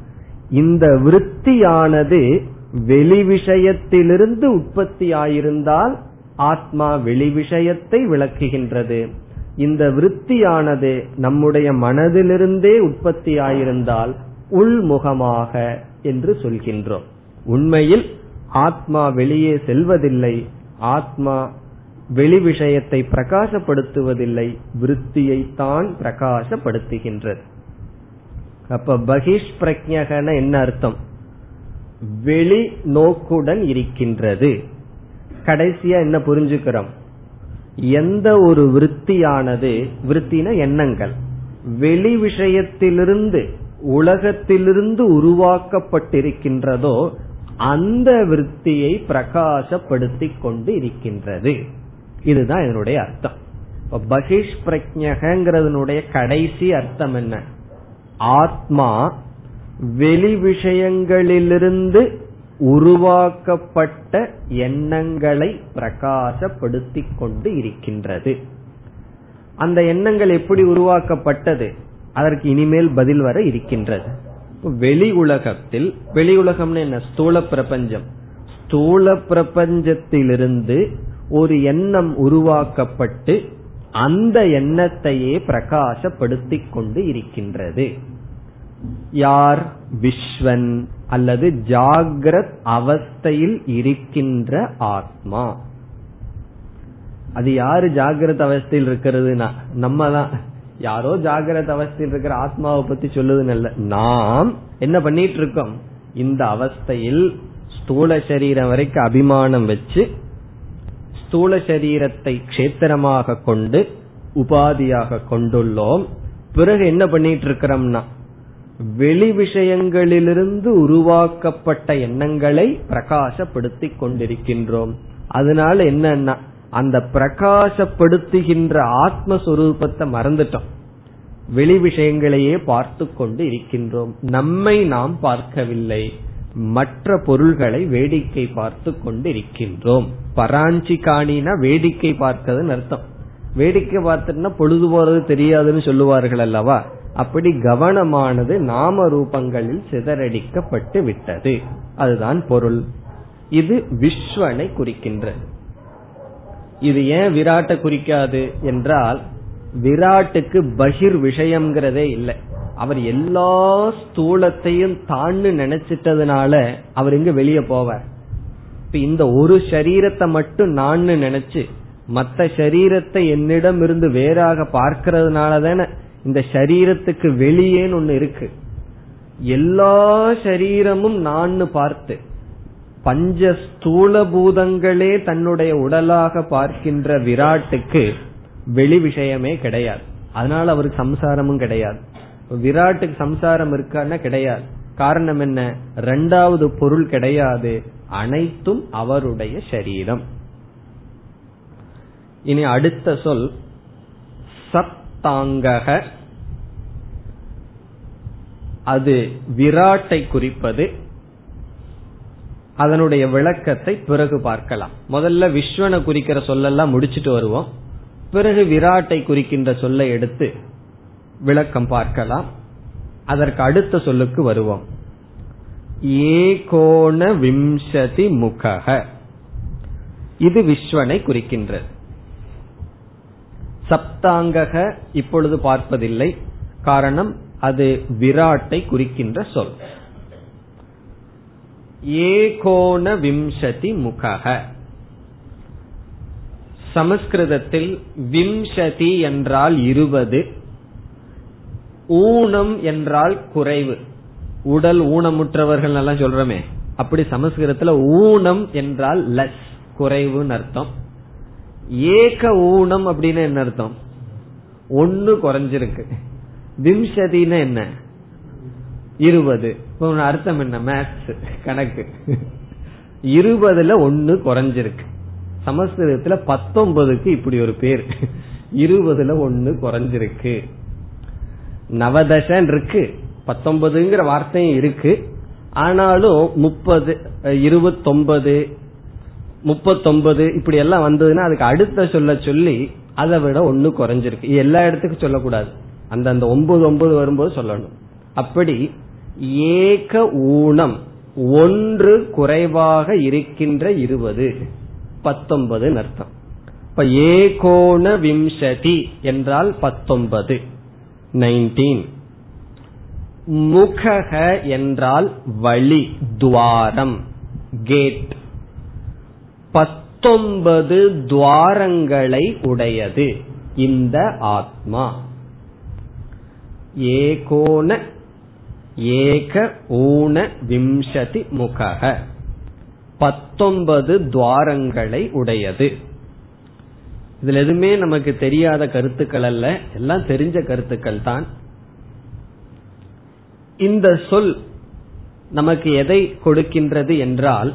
S1: இந்த விருத்தியானது வெளி விஷயத்திலிருந்து உற்பத்தி ஆயிருந்தால் ஆத்மா வெளி விஷயத்தை விளக்குகின்றது. இந்த விருத்தியானது நம்முடைய மனதிலிருந்தே உற்பத்தி ஆயிருந்தால் உள்முகமாக என்று சொல்கின்றோம். உண்மையில் ஆத்மா வெளியே செல்வதில்லை ஆத்மா வெளி விஷயத்தை பிரகாசப்படுத்துவதில்லை விருத்தியை தான் பிரகாசப்படுத்துகின்றது. அப்ப பகிஷ் பிரஜகன என்ன அர்த்தம்? வெளி நோக்குடன் இருக்கின்றது. கடைசியா என்ன புரிஞ்சுக்கிறோம்? எந்த ஒரு விற்த்தியானது விற்த்தின எண்ணங்கள். வெளி விஷயத்திலிருந்து உலகத்திலிருந்து உருவாக்கப்பட்டிருக்கின்றதோ அந்த விற்த்தியை பிரகாசப்படுத்திக் கொண்டு இருக்கின்றது. இதுதான் இதனுடைய அர்த்தம். பகிஷ் பிரஜகங்கிறதுனுடைய கடைசி அர்த்தம் என்ன? ஆத்மா வெளி விஷயங்களிலிருந்து உருவாக்கப்பட்ட எண்ணங்களை பிரகாசப்படுத்திக் கொண்டு இருக்கின்றது. அந்த எண்ணங்கள் எப்படி உருவாக்கப்பட்டது? அதற்கு இனிமேல் பதில் வர இருக்கின்றது. வெளி உலகத்தில் வெளி உலகம்னு என்ன? ஸ்தூல பிரபஞ்சம். ஸ்தூல பிரபஞ்சத்திலிருந்து ஒரு எண்ணம் உருவாக்கப்பட்டு அந்த எண்ணத்தையே பிரகாசப்படுத்திக் கொண்டு இருக்கின்றது. யார்? விஸ்வன் அல்லது ஜாகிரத் அவஸ்தையில் இருக்கின்ற ஆத்மா. அது யாரு ஜாகிரத அவஸ்தையில் இருக்கிறதுனா நம்ம தான் யாரோ ஜாகிரத அவஸ்தையில் இருக்கிற ஆத்மாவை பத்தி சொல்லுதுன்னு இல்ல. நாம் என்ன பண்ணிட்டு இருக்கோம் இந்த அவஸ்தையில் ஸ்தூல சரீரம் வரைக்கும் அபிமானம் வச்சு ஸ்தூல சரீரத்தை கஷேத்திரமாக கொண்டு உபாதியாக கொண்டுள்ளோம். பிறகு என்ன பண்ணிட்டு இருக்கிறோம்னா வெளி விஷயங்களிலிருந்து உருவாக்கப்பட்ட எண்ணங்களை பிரகாசப்படுத்தி கொண்டிருக்கின்றோம். அதனால என்னன்னா அந்த பிரகாசப்படுத்துகின்ற ஆத்மஸ்வரூபத்தை மறந்துட்டோம். வெளி விஷயங்களையே பார்த்து கொண்டு இருக்கின்றோம். நம்மை நாம் பார்க்கவில்லை. மற்ற பொருள்களை வேடிக்கை பார்த்து கொண்டு இருக்கின்றோம். பராஞ்சி காணினா வேடிக்கை பார்க்கறதுன்னு அர்த்தம். வேடிக்கை பார்த்துட்டுனா பொழுது போறது தெரியாதுன்னு சொல்லுவார்கள் அல்லவா? அப்படி கவனமானது நாம ரூபங்களில் சிதறடிக்கப்பட்டு விட்டது. அதுதான் பொருள். இது விஸ்வனை குறிக்கின்றது. இது ஏன் விராட்டை குறிக்காது என்றால் விராட்டுக்கு பகிர் விஷயம்ங்கிறதே இல்லை. அவர் எல்லா ஸ்தூலத்தையும் தான்னு நினைச்சிட்டதுனால அவர் எங்க வெளியே போவார். இப்ப இந்த ஒரு சரீரத்தை மட்டும் நான் நினைச்சு மத்த சரீரத்தை என்னிடம் இருந்து வேறாக பார்க்கறதுனால தானே இந்த சரீரத்துக்கு வெளியேன்னு ஒண்ணு இருக்கு. எல்லா சரீரமும் நான் பார்த்து பஞ்ச ஸ்தூல பூதங்களே தன்னுடைய உடலாக பார்க்கின்ற விராட்டுக்கு வெளி விஷயமே கிடையாது. அதனால அவருக்கு சம்சாரமும் கிடையாது. விராட்டுக்கு சம்சாரம் இருக்கான்னா கிடையாது. காரணம் என்ன? ரெண்டாவது பொருள் கிடையாது. அனைத்தும் அவருடைய சரீரம். இனி அடுத்த சொல் சப்தாங்கக அது விராட்டை குறிப்பது. அதனுடைய விளக்கத்தை பிறகு பார்க்கலாம். முதல்ல விஸ்வனை குறிக்கிற சொல்லெல்லாம் முடிச்சிட்டு வருவோம். பிறகு விராட்டை குறிக்கின்ற சொல்லை எடுத்து விளக்கம் பார்க்கலாம். அதற்கு அடுத்த சொல்லுக்கு வருவோம். ஏகோண விம்சதி முகக இது விஸ்வனை குறிக்கின்றது. சப்தாங்கக இப்பொழுது பார்ப்பதில்லை. காரணம் அது விராட்டை குறிக்கின்ற சொல். ஏகோண விம்சதி முகக சமஸ்கிருதத்தில் விம்சதி என்றால் இருபது ஊனம் என்றால் குறைவு. உடல் ஊனமுற்றவர்கள் எல்லாம் சொல்றமே. அப்படி சமஸ்கிருதத்துல ஊனம் என்றால் லஸ் குறைவுன்னு அர்த்தம். ஏக ஊனம் அப்படின்னு என்ன அர்த்தம்? ஒன்னு குறைஞ்சிருக்கு. விம்சதினா என்ன? இருபது. அர்த்தம் என்ன? மேத்ஸ் கணக்கு. இருபதுல ஒன்னு குறைஞ்சிருக்கு. சமஸ்கிருதத்துல பத்தொன்பதுக்கு இப்படி ஒரு பேர். இருபதுல ஒன்னு குறைஞ்சிருக்கு. நவதசன் இருக்கு. பத்தொன்பதுங்கிற வார்த்தையும் இருக்கு. ஆனாலும் முப்பது இருபத்தொன்பது முப்பத்தொன்பது இப்படி எல்லாம் வந்ததுன்னா அதுக்கு அடுத்த சொல்ல சொல்லி அதை விட ஒன்னு குறைஞ்சிருக்கு. எல்லா இடத்துக்கும் சொல்லக்கூடாது. அந்த அந்த ஒன்பது ஒன்பது வரும்போது சொல்லணும். அப்படி ஏக ஊனம் ஒன்று குறைவாக இருக்கின்ற இருபது. பத்தொன்பது அர்த்தம். இப்ப ஏகோண விம்சதி என்றால் பத்தொன்பது நைன்டீன் முகக என்றால் வழி துவாரம் கேட் பத்தொன்பது துவாரங்களை உடையது இந்த ஆத்மா. ஏகோண ஏக ஊன விம்சதி முகக பத்தொன்பது துவாரங்களை உடையது. இதுல எதுவுமே நமக்கு தெரியாத கருத்துக்கள் அல்ல. எல்லாம் தெரிஞ்ச கருத்துக்கள் தான். இந்த சொல் நமக்கு எதை கொடுக்கின்றது என்றால்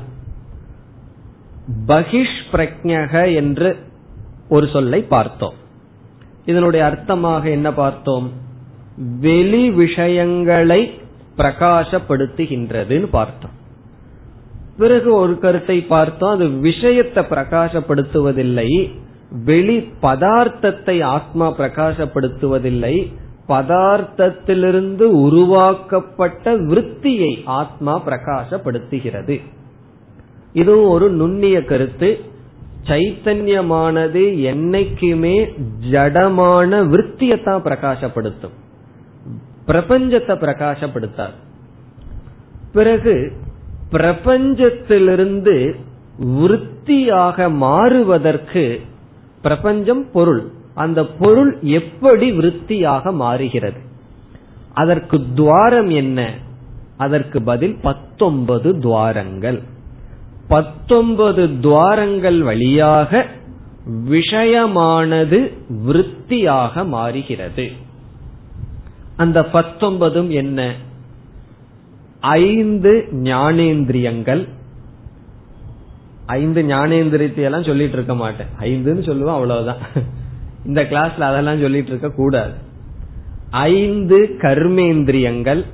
S1: பகிஷ் பிரஜக என்று ஒரு சொல்லை பார்த்தோம். இதனுடைய அர்த்தமாக என்ன பார்த்தோம்? வெளி விஷயங்களை பிரகாசப்படுத்துகின்றதுன்னு பார்த்தோம். பிறகு ஒரு கருத்தை பார்த்தோம் அது விஷயத்தை பிரகாசப்படுத்துவதில்லை வெளி பதார்த்தத்தை ஆத்மா பிரகாசப்படுத்துவதில்லை பதார்த்தத்திலிருந்து உருவாக்கப்பட்ட விற்த்தியை ஆத்மா பிரகாசப்படுத்துகிறது. இதுவும் ஒரு நுண்ணிய கருத்து. சைத்தன்யமானது என்னைக்குமே ஜடமான விற்த்தியத்தான் பிரகாசப்படுத்தும். பிரபஞ்சத்தை பிரகாசப்படுத்தார். பிறகு பிரபஞ்சத்திலிருந்து விற்த்தியாக மாறுவதற்கு பிரபஞ்சம் பொருள். அந்த பொருள் எப்படி விற்த்தியாக மாறுகிறது? அதற்கு துவாரம் என்ன? அதற்கு பதில் பத்தொன்பது துவாரங்கள். பத்தொன்பது துவாரங்கள் வழியாக விஷயமானது விற்த்தியாக மாறுகிறது. அந்த பத்தொன்பதும் என்ன? ஐந்து ஞானேந்திரியங்கள். ஐந்து ஞானேந்திரியத்தை எல்லாம் சொல்லிட்டு இருக்க மாட்டேன். ஐந்துன்னு சொல்லுவோம் அவ்வளவுதான். இந்த கிளாஸ்ல அதெல்லாம் சொல்லிட்டு இருக்க கூடாது. ஐந்து கர்மேந்திரியங்கள்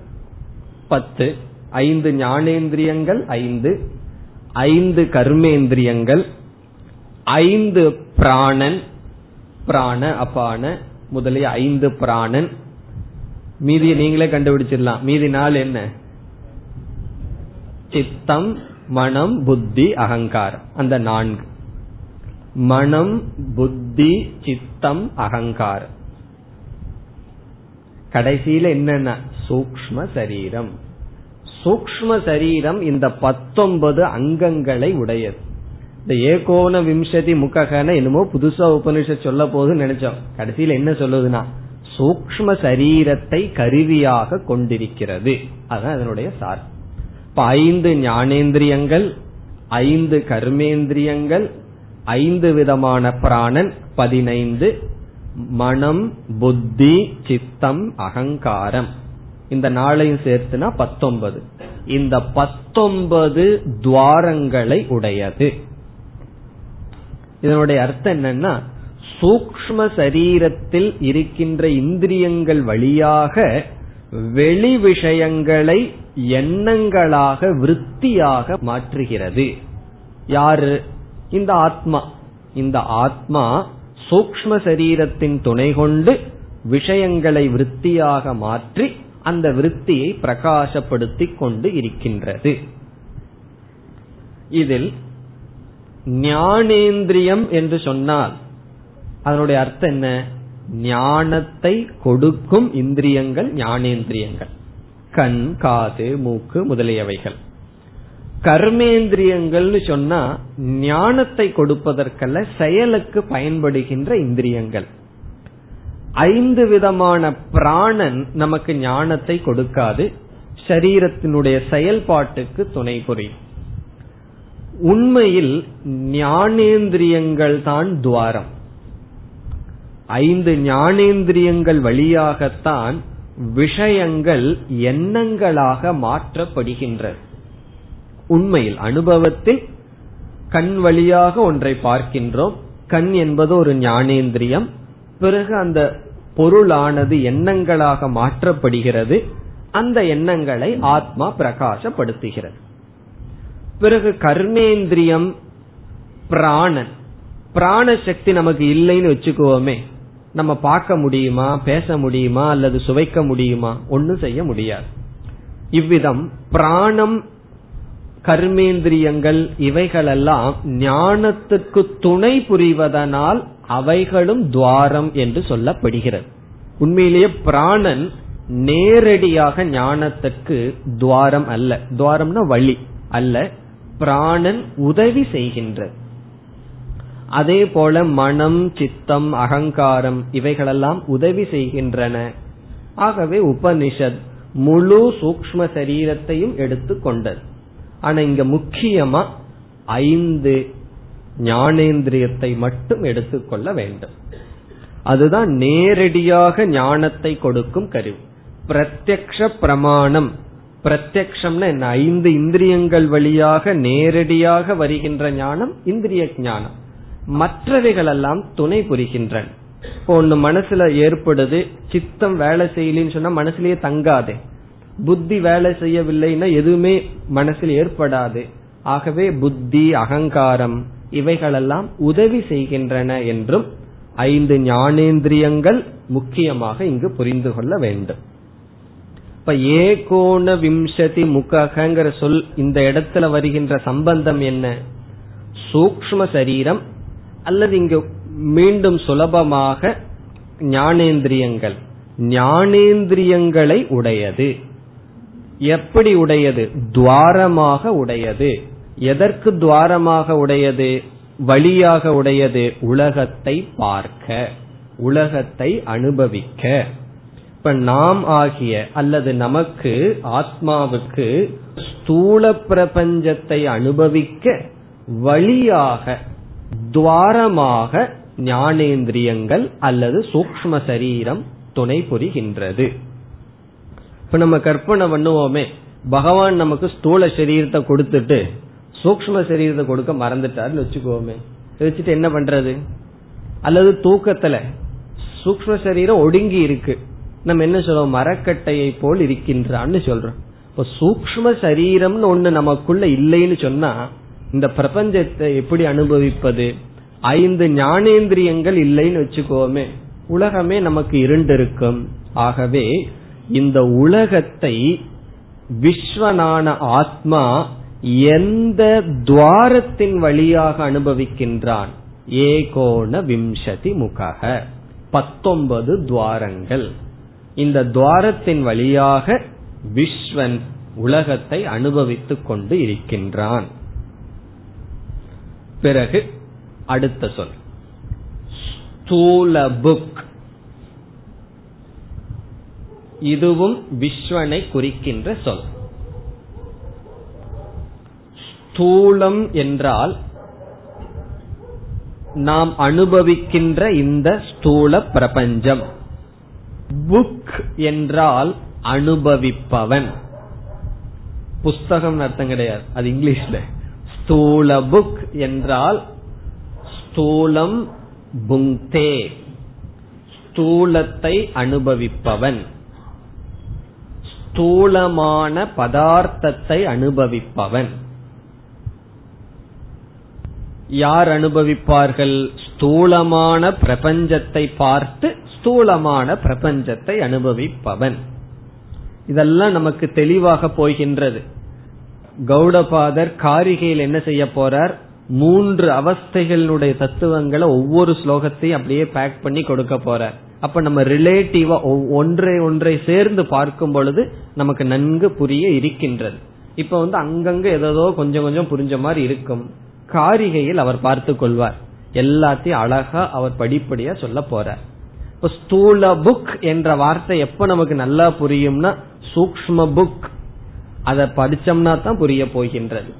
S1: பத்து. ஐந்து ஞானேந்திரியங்கள் ஐந்து. ஐந்து கர்மேந்திரியங்கள் ஐந்து பிராணன் பிராண அப்பான முதலிய ஐந்து பிராணன் மீதியை நீங்களே கண்டுபிடிச்சிடலாம். மீதி நாள் என்ன? சித்தம் மனம் புத்தி அகங்காரம். அந்த நான்கு. மனம் புத்தி சித்தம் அகங்காரம். கடைசியில என்னன்னா? சூக்ம சரீரம். சூக்ம சரீரம் இந்த பத்தொன்பது அங்கங்களை உடையது. இந்த ஏகோன விம்சதி முக்ககன என்னமோ புதுசா உபனிஷ சொல்ல போகுதுன்னு நினைச்சோம். கடைசியில என்ன சொல்லுதுன்னா? சூக்ம சரீரத்தை கருவியாக கொண்டிருக்கிறது. அதுதான் அதனுடைய சார். இப்ப ஐந்து ஞானேந்திரியங்கள் ஐந்து கர்மேந்திரியங்கள் ஐந்து விதமான பிராணன் பதினைந்து மனம் புத்தி சித்தம் அகங்காரம். இந்த நாளையும் சேர்த்துனா பத்தொன்பது. இந்த பத்தொன்பது துவாரங்களை உடையது. இதனுடைய அர்த்தம் என்னன்னா சூக்ம சரீரத்தில் இருக்கின்ற இந்திரியங்கள் வழியாக வெளி விஷயங்களை எண்ணங்களாக விற்த்தியாக மாற்றுகிறது. யாரு? இந்த ஆத்மா. இந்த ஆத்மா சூக்ம சரீரத்தின் துணை கொண்டு விஷயங்களை விற்த்தியாக மாற்றி அந்த விருத்தியை பிரகாசப்படுத்திக் கொண்டு இருக்கின்றது. இதில் ஞானேந்திரியம் என்று சொன்னால் அதனுடைய அர்த்தம் என்ன? ஞானத்தை கொடுக்கும் இந்திரியங்கள் ஞானேந்திரியங்கள். கண் காது மூக்கு முதலியவைகள். கர்மேந்திரியங்கள்னு சொன்னா ஞானத்தை கொடுப்பதற்கல்ல செயலுக்கு பயன்படுகின்ற இந்திரியங்கள். ஐந்து விதமான பிராணன் நமக்கு ஞானத்தை கொடுக்காது சரீரத்தினுடைய செயல்பாட்டுக்கு துணை புரியும். உண்மையில் ஞானேந்திரியங்கள் தான் துவாரம். ஐந்து ஞானேந்திரியங்கள் வழியாகத்தான் விஷயங்கள் எண்ணங்களாக மாற்றப்படுகின்றது உண்மையில் அனுபவத்தில் கண் வழியாக ஒன்றை பார்க்கின்றோம். கண் என்பது ஒரு ஞானேந்திரியம். பிறகு அந்த பொருளானது எண்ணங்களாக மாற்றப்படுகிறது. அந்த எண்ணங்களை ஆத்மா பிரகாசப்படுத்துகிறது. பிறகு கர்மேந்திரியம் பிராணன். பிராண சக்தி நமக்கு இல்லைன்னு வச்சுக்குவோமே நம்ம பார்க்க முடியுமா பேச முடியுமா அல்லது சுவைக்க முடியுமா? ஒன்னும் செய்ய முடியாது. இவ்விதம் பிராணம் கர்மேந்திரியங்கள் இவைகளெல்லாம் ஞானத்துக்கு துணை புரிவதனால் அவைகளும் துவாரம் என்று சொல்லப்படுகிறது. உண்மையிலேயே பிராணன் நேரடியாக ஞானத்துக்கு துவாரம் அல்ல. துவாரம்னா வழி அல்ல. பிராணன் உதவி செய்கின்றது. அதே போல மனம் சித்தம் அகங்காரம் இவைகளெல்லாம் உதவி செய்கின்றன. ஆகவே உபனிஷத் முழு சூக்ம சரீரத்தையும் எடுத்துக்கொண்டது ஆனா இங்க முக்கியமா ஐந்து ஞானேந்திரியத்தை மட்டும் எடுத்துக்கொள்ள வேண்டும். அதுதான் நேரடியாக ஞானத்தை கொடுக்கும் கருவி. பிரத்யக்ஷ பிரமாணம். பிரத்யக்ஷம்னா என்ன? ஐந்து இந்திரியங்கள் வழியாக நேரடியாக வருகின்ற ஞானம் இந்திரிய ஞானம். மற்றவைகளெல்லாம் துணை புரிகின்றன. இப்போ ஒண்ணு மனசுல ஏற்படுது சித்தம் வேலை செய்யலன்னு சொன்னா மனசுலயே தங்காது. புத்தி வேலை செய்யவில்லைன்னா எதுவுமே மனசில் ஏற்படாது. ஆகவே புத்தி அகங்காரம் இவைகளெல்லாம் உதவி செய்கின்றன என்றும் ஐந்து ஞானேந்திரியங்கள் முக்கியமாக இங்கு புரிந்து கொள்ள வேண்டும். இப்ப ஏகோண விம்சதி முகங்கிற சொல் இந்த இடத்துல வருகின்ற சம்பந்தம் என்ன? சூக்ம சரீரம் அல்லது இங்கு மீண்டும் சுலபமாக ஞானேந்திரியங்கள். ஞானேந்திரியங்களை உடையது. எப்படி உடையது? துவாரமாக உடையது. எதற்கு துவாரமாக உடையது? வழியாக உடையது. உலகத்தை பார்க்க. உலகத்தை அனுபவிக்க. இப்ப நாம் ஆகிய அல்லது நமக்கு ஆத்மாவுக்கு ஸ்தூல பிரபஞ்சத்தை அனுபவிக்க வழியாக துவாரமாக ஞானேந்திரியங்கள் அல்லது சூக்ம சரீரம் துணை புரிகின்றது. இப்ப நம்ம கற்பனை பண்ணுவோமே. பகவான் நமக்கு ஸ்தூல சரீரத்தை கொடுத்துட்டு சூக்ம சரீரத்தை கொடுக்க மறந்துட்டாருன்னு வச்சுக்கோமே. வச்சுட்டு என்ன பண்றது? அல்லது தூக்கத்துல சூக்ம சரீரம் ஒடுங்கி இருக்கு. நம்ம என்ன சொல்றோம்? மரக்கட்டையை போல் இருக்கின்றான்னு சொல்றோம். இப்ப சூக்ம சரீரம்னு ஒண்ணு நமக்குள்ள இல்லைன்னு சொன்னா இந்த பிரபஞ்சத்தை எப்படி அனுபவிப்பது? ஐந்து ஞானேந்திரியங்கள் இல்லைன்னு வச்சுக்கோமே. உலகமே நமக்கு இருண்டு இருக்கும் ஆகவே இந்த உலகத்தை விஸ்வனான ஆத்மா எந்த துவாரத்தின் வழியாக அனுபவிக்கின்றான்? ஏகோண விம்சதி முகக பத்தொன்பது துவாரங்கள். இந்த துவாரத்தின் வழியாக விஸ்வன் உலகத்தை அனுபவித்துக் கொண்டு இருக்கின்றான். பிறகு அடுத்த சொல். ஸ்தூல புக் இதுவும் விஸ்வனை குறிக்கின்ற சொல். ஸ்தூலம் என்றால் நாம் அனுபவிக்கின்ற இந்த ஸ்தூல பிரபஞ்சம். புக் என்றால் அனுபவிப்பவன். புஸ்தகம் அர்த்தம் கிடையாது. அது இங்கிலீஷ்ல. ஸ்தூல புக் என்றால் ஸ்தூலம் புங்தே. ஸ்தூலத்தை அனுபவிப்பவன். ஸ்தூலமான பதார்த்தத்தை அனுபவிப்பவன். யார் அனுபவிப்பார்கள்? ஸ்தூலமான பிரபஞ்சத்தை பார்த்து ஸ்தூலமான பிரபஞ்சத்தை அனுபவிப்பவன். இதெல்லாம் நமக்கு தெளிவாக போகின்றது. கௌடபாதர் காரிகையில் என்ன செய்ய போறார்? மூன்று அவஸ்தைகளுடைய தத்துவங்களை ஒவ்வொரு ஸ்லோகத்தையும் அப்படியே பேக் பண்ணி கொடுக்க போறார். அப்ப நம்ம ரிலேட்டிவா ஒன்றை ஒன்றை சேர்ந்து பார்க்கும் பொழுது நமக்கு நன்கு புரிய இருக்கின்றது. இப்ப வந்து அங்கங்க ஏதோ கொஞ்சம் கொஞ்சம் புரிஞ்ச மாதிரி இருக்கும். காரிகையில் அவர் பார்த்து கொள்வார். எல்லாத்தையும் அழகா அவர் படிப்படியா சொல்ல போறார். இப்ப ஸ்தூல புக் என்ற வார்த்தை எப்ப நமக்கு நல்லா புரியும்னா சூக்ம புக் அதை படிச்சோம்னா தான் புரிய போகின்றது.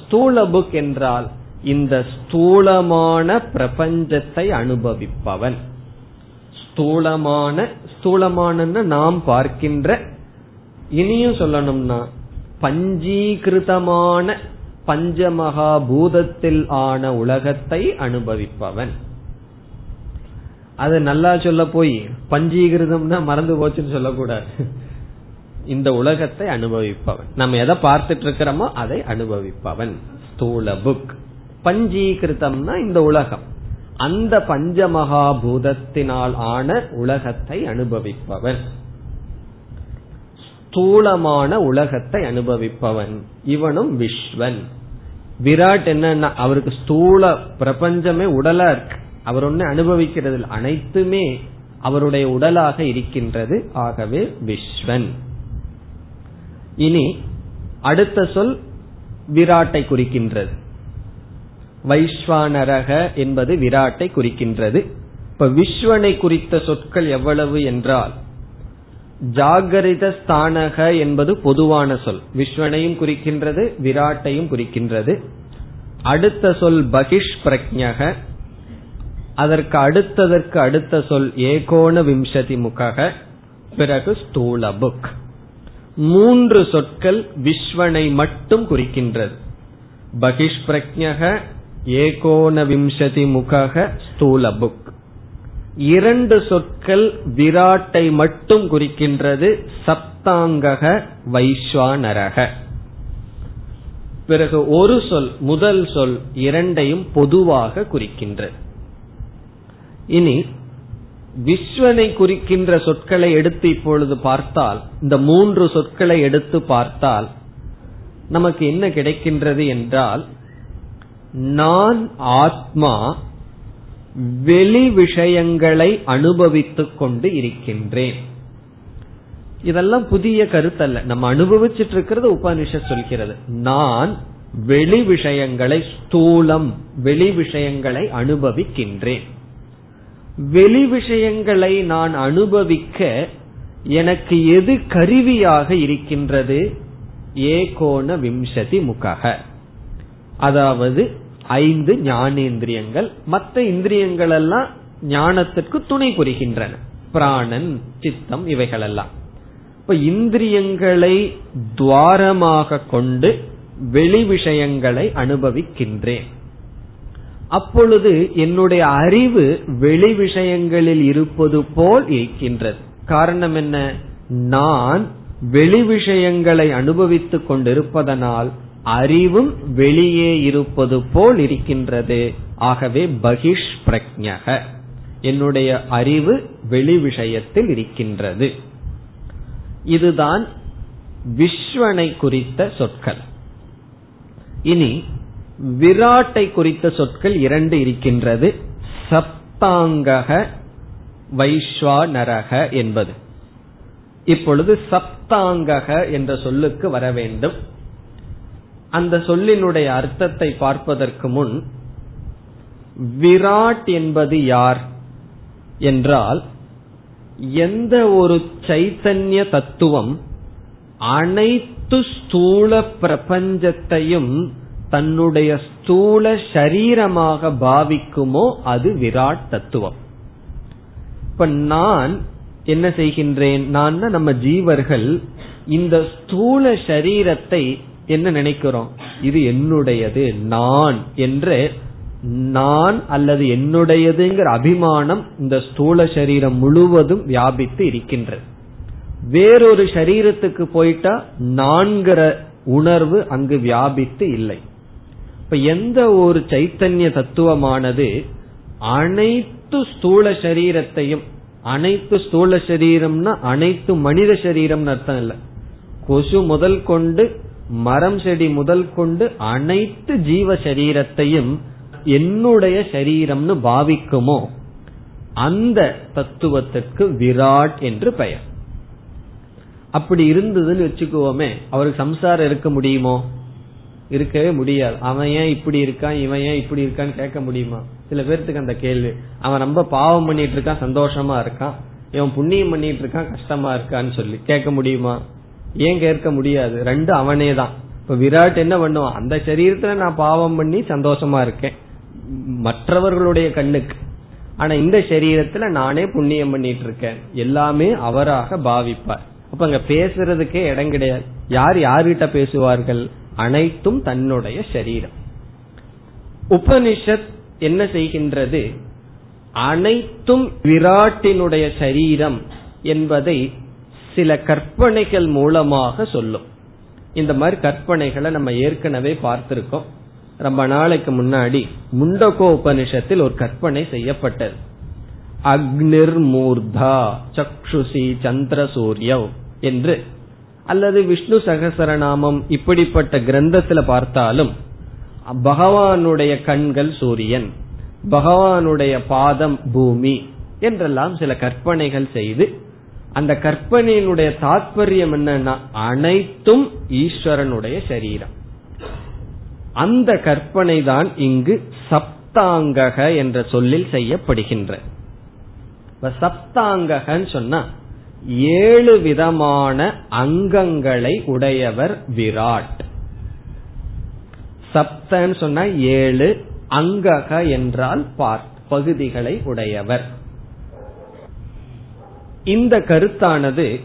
S1: ஸ்தூல புக் என்றால் இந்த ஸ்தூலமான பிரபஞ்சத்தை அனுபவிப்பவன். ஸ்தூலமான ஸ்தூலமான நாம் பார்க்கின்ற இனியும் சொல்லணும்னா பஞ்சீகிருதமான பஞ்சமகா பூதத்தில் ஆன உலகத்தை அனுபவிப்பவன். அது நல்லா சொல்ல போய் பஞ்சீகிருதம்னா மறந்து போச்சுன்னு சொல்லக்கூடாது. இந்த உலகத்தை அனுபவிப்பவன். நம்ம எதை பார்த்துட்டு இருக்கிறோமோ அதை அனுபவிப்பவன். ஸ்தூல புக். பஞ்சீகிருத்தம்னா இந்த உலகம். அந்த பஞ்சமகாபூதத்தினால் ஆன உலகத்தை அனுபவிப்பவன். ஸ்தூலமான உலகத்தை அனுபவிப்பவன். இவனும் விஸ்வன். விராட் என்னன்னா அவருக்கு ஸ்தூல பிரபஞ்சமே உடலா இருக்கு. அவர் ஒன்னு அனுபவிக்கிறது அனைத்துமே அவருடைய உடலாக இருக்கின்றது. ஆகவே விஸ்வன். இனி அடுத்த சொல் விராட்டை குறிக்கின்றது. வைஸ்வானரக என்பது விராட்டை குறிக்கின்றது. இப்ப விஸ்வனை குறித்த சொற்கள் எவ்வளவு என்றால் ஜாகரித ஸ்தானக என்பது பொதுவான சொல். விஸ்வனையும் குறிக்கின்றது விராட்டையும் குறிக்கின்றது. அடுத்த சொல் பகிஷ் பிரக்ஞக அதற்கு அடுத்ததற்கு அடுத்த சொல் ஏகோண விம்சதி முகக பிறகு ஸ்தூல புக் மூன்று சொற்கள் விஸ்வனை மட்டும் குறிக்கின்றது. பகிஷ் பிரக்ஞக விம்சதி முகக ஸ்தூல புக். இரண்டு சொற்கள் விராட்டை மட்டும் குறிக்கின்றது சப்தாங்கக வைஸ்வானரக பிறகு ஒரு சொல் முதல் சொல் இரண்டையும் பொதுவாக குறிக்கின்றது. இனி விஸ்வனை குறிக்கின்ற சொற்களை எடுத்து இப்பொழுது பார்த்தால் இந்த மூன்று சொற்களை எடுத்து பார்த்தால் நமக்கு என்ன கிடைக்கின்றது என்றால் நான் ஆத்மா வெளி விஷயங்களை அனுபவித்துக் கொண்டு இருக்கின்றேன். இதெல்லாம் புதிய கருத்தல்ல. நம்ம அனுபவிச்சுட்டு இருக்கிறது உபனிஷத் சொல்கிறது. நான் வெளி விஷயங்களை ஸ்தூலம் வெளி விஷயங்களை அனுபவிக்கின்றேன். வெளி விஷயங்களை நான் அனுபவிக்க எனக்கு எது கருவியாக இருக்கின்றது? ஏகோண விம்சதி முகக அதாவது ஐந்து ஞானேந்திரியங்கள். மற்ற இந்திரியங்கள் எல்லாம் ஞானத்திற்கு துணை புரிகின்றன. பிராணன் சித்தம் இவைகளெல்லாம். இப்ப இந்திரியங்களை துவாரமாக கொண்டு வெளி விஷயங்களை அனுபவிக்கின்றேன். அப்பொழுது என்னுடைய அறிவு வெளி விஷயங்களில் இருப்பது போல் இருக்கின்றது. காரணம் என்ன? நான் வெளி விஷயங்களை அனுபவித்துக் கொண்டிருப்பதனால் அறிவும் வெளியே இருப்பது போல் இருக்கின்றது. ஆகவே பகிஷ் பிரக்ஞக என்னுடைய அறிவு வெளி விஷயத்தில் இருக்கின்றது. இதுதான் விஸ்வனை குறித்த சொற்கள். இனி விராட்டை குறித்த சொற்கள் இரண்டு இருக்கின்றது. சப்தாங்கக வைஸ்வானரக என்பது. இப்பொழுது சப்தாங்கக என்ற சொல்லுக்கு வர வேண்டும். அந்த சொல்லினுடைய அர்த்தத்தை பார்ப்பதற்கு முன் விராட் என்பது யார் என்றால் எந்த ஒரு சைத்தன்ய தத்துவம் அனைத்து ஸ்தூல பிரபஞ்சத்தையும் தன்னுடைய ஸ்தூல சரீரமாக பாவிக்குமோ அது விராட் தத்துவம். இப்ப நான் என்ன செய்கின்றேன்? நான் நம்ம ஜீவர்கள் இந்த ஸ்தூல சரீரத்தை என்ன நினைக்கிறோம்? இது என்னுடையது நான் என்று நான் அல்லது என்னுடையதுங்கிற அபிமானம் இந்த ஸ்தூல சரீரம் முழுவதும் வியாபித்து இருக்கின்றது. வேறொரு சரீரத்துக்கு போயிட்டா நான்கிற உணர்வு அங்கு வியாபித்து இல்லை. இப்ப எந்த ஒரு சைத்தன்ய தத்துவமானது அனைத்து ஸ்தூல சரீரத்தையும் அனைத்து ஸ்தூல சரீரம்னா அனைத்து மனித சரீரம்னு அர்த்தம் இல்ல. கொசு முதல் கொண்டு மரம் செடி முதல் கொண்டு அனைத்து ஜீவ சரீரத்தையும் என்னுடைய சரீரம்னு பாவிக்குமோ அந்த தத்துவத்திற்கு விராட் என்று பெயர். அப்படி இருந்ததுன்னு வச்சுக்குவோமே அவருக்கு சம்சாரம் இருக்க முடியுமோ? இருக்கவே முடியாது. அவன் ஏன் இப்படி இருக்கான்? இவன் ஏன் இப்படி இருக்கான்னு கேட்க முடியுமா? சில பேர்த்துக்கு அந்த கேள்வி. அவன் ரொம்ப பாவம் பண்ணிட்டு இருக்கான் சந்தோஷமா இருக்கான். இவன் புண்ணியம் பண்ணிட்டு இருக்கான் கஷ்டமா இருக்கான்னு சொல்லி. கேட்க முடியுமா? ஏன் கேட்க முடியாது? ரெண்டு அவனே தான். இப்ப விராட் என்ன பண்ணுவான்? அந்த சரீரத்துல நான் பாவம் பண்ணி சந்தோஷமா இருக்கேன். மற்றவர்களுடைய கண்ணுக்கு. ஆனா இந்த சரீரத்துல நானே புண்ணியம் பண்ணிட்டு இருக்கேன். எல்லாமே அவராக பாவிப்பார். அப்ப அங்க பேசுறதுக்கே இடம் கிடையாது. யார் யார்கிட்ட பேசுவார்கள்? அனைத்தும் தன்னுடைய சரீரம். உபனிஷத் என்ன செய்கின்றது? அனைத்தும் விராட்டினுடைய சரீரம் என்பதை சில கற்பனைகள் மூலமாக சொல்லும். இந்த மாதிரி கற்பனைகளை நம்ம ஏற்கனவே பார்த்திருக்கோம். ரொம்ப நாளைக்கு முன்னாடி முண்டகோ உபனிஷத்தில் ஒரு கற்பனை செய்யப்பட்டது. அக்னிர் மூர்தா சக்ஷுசி சந்திர சூரியவ் என்று அல்லது விஷ்ணு சகசரநாமம் இப்படிப்பட்ட கிரந்தத்துல பார்த்தாலும் பகவானுடைய கண்கள் சூரியன் பகவானுடைய பாதம் பூமி என்றெல்லாம் சில கற்பனைகள் செய்து அந்த கற்பனையினுடைய தாற்பயம் என்னன்னா அனைத்தும் ஈஸ்வரனுடைய சரீரம். அந்த கற்பனை தான் இங்கு சப்தாங்கக என்ற சொல்லில் செய்யப்படுகின்ற. சப்தாங்ககன்னு சொன்னா ஏழு விதமான அங்கங்களை உடையவர் விராட். சப்தன்னு சொன்னா ஏழு அங்கக என்றால் பகுதிகளை உடையவர். இந்த கருத்தானது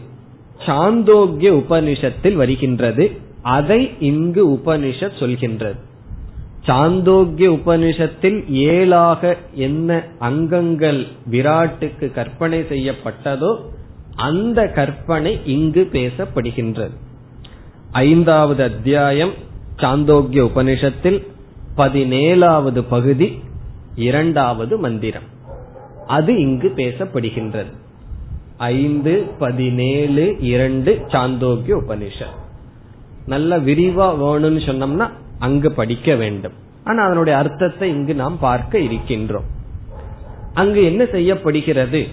S1: சாந்தோக்கிய உபனிஷத்தில் வருகின்றது. அதை இங்கு உபனிஷத் சொல்கின்றது. சாந்தோக்கிய உபனிஷத்தில் ஏழாக என்ன அங்கங்கள் விராட்டுக்கு கற்பனை செய்யப்பட்டதோ அந்த கற்பனை இங்கு பேசப்படுகின்றது. ஐந்தாவது அத்தியாயம் சாந்தோக்கிய உபனிஷத்தில் பதினேழாவது பகுதி இரண்டாவது மந்திரம். அது இங்கு பேசப்படுகின்றது. ஐந்து பதினேழு இரண்டு சாந்தோக்கிய உபனிஷத். நல்ல விரிவா வேணும்னு சொன்னோம்னா அங்கு படிக்க வேண்டும். ஆனா அதனுடைய அர்த்தத்தை இங்கு நாம் பார்க்க இருக்கின்றோம். அங்கு என்ன செய்யப்படுகிறது?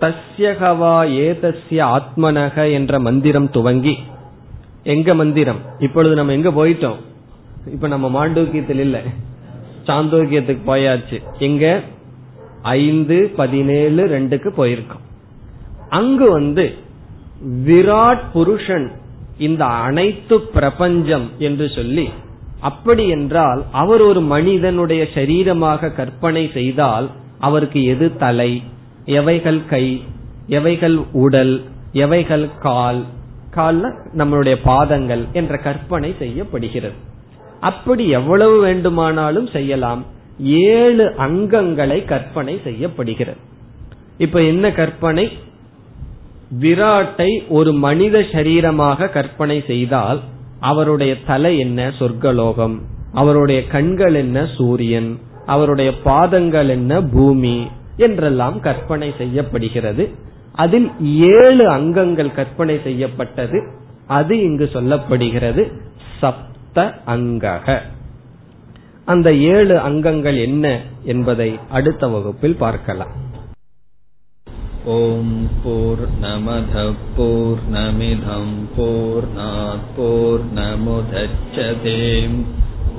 S1: தஸ்யகவா ஏதஸ்ய ஆத்மனக என்ற மந்திரம் துவங்கி. எங்க மந்திரம்? இப்பொழுது நம்ம எங்க போயிட்டோம்? இப்ப நம்ம மாண்டூக்கியத்தில் இல்ல. சாந்தோக்கியத்துக்கு போயாச்சு. எங்க? ஐந்து பதினேழு ரெண்டுக்கு போயிருக்கோம். அங்கு வந்து விராட் புருஷன் இந்த அனைத்து பிரபஞ்சம் என்று சொல்லி அப்படி என்றால் அவர் ஒரு மனிதனுடைய சரீரமாக கற்பனை செய்தால் அவருக்கு எது தலை? எவைகள் கை எவைகள் உடல் எவைகள் கால் கால்ல நம்மளுடைய பாதங்கள் என்ற கற்பனை செய்யப்படுகிறது. அப்படி எவ்வளவு வேண்டுமானாலும் செய்யலாம். ஏழு அங்கங்களை கற்பனை செய்யப்படுகிறது. இப்ப என்ன கற்பனை? விராட்டை ஒரு மனித சரீரமாக கற்பனை செய்தால் அவருடைய தலை என்ன? சொர்க்கலோகம். அவருடைய கண்கள் என்ன? சூரியன். அவருடைய பாதங்கள் என்ன? பூமி. என்றெல்லாம் கற்பனை செய்யப்படுகிறது. அதில் ஏழு அங்கங்கள் கற்பனை செய்யப்பட்டது. அது இங்கு சொல்லப்படுகிறது. சப்த அங்கக. அந்த ஏழு அங்கங்கள் என்ன என்பதை அடுத்த வகுப்பில் பார்க்கலாம்.
S2: ஓம் போர் நமத போர்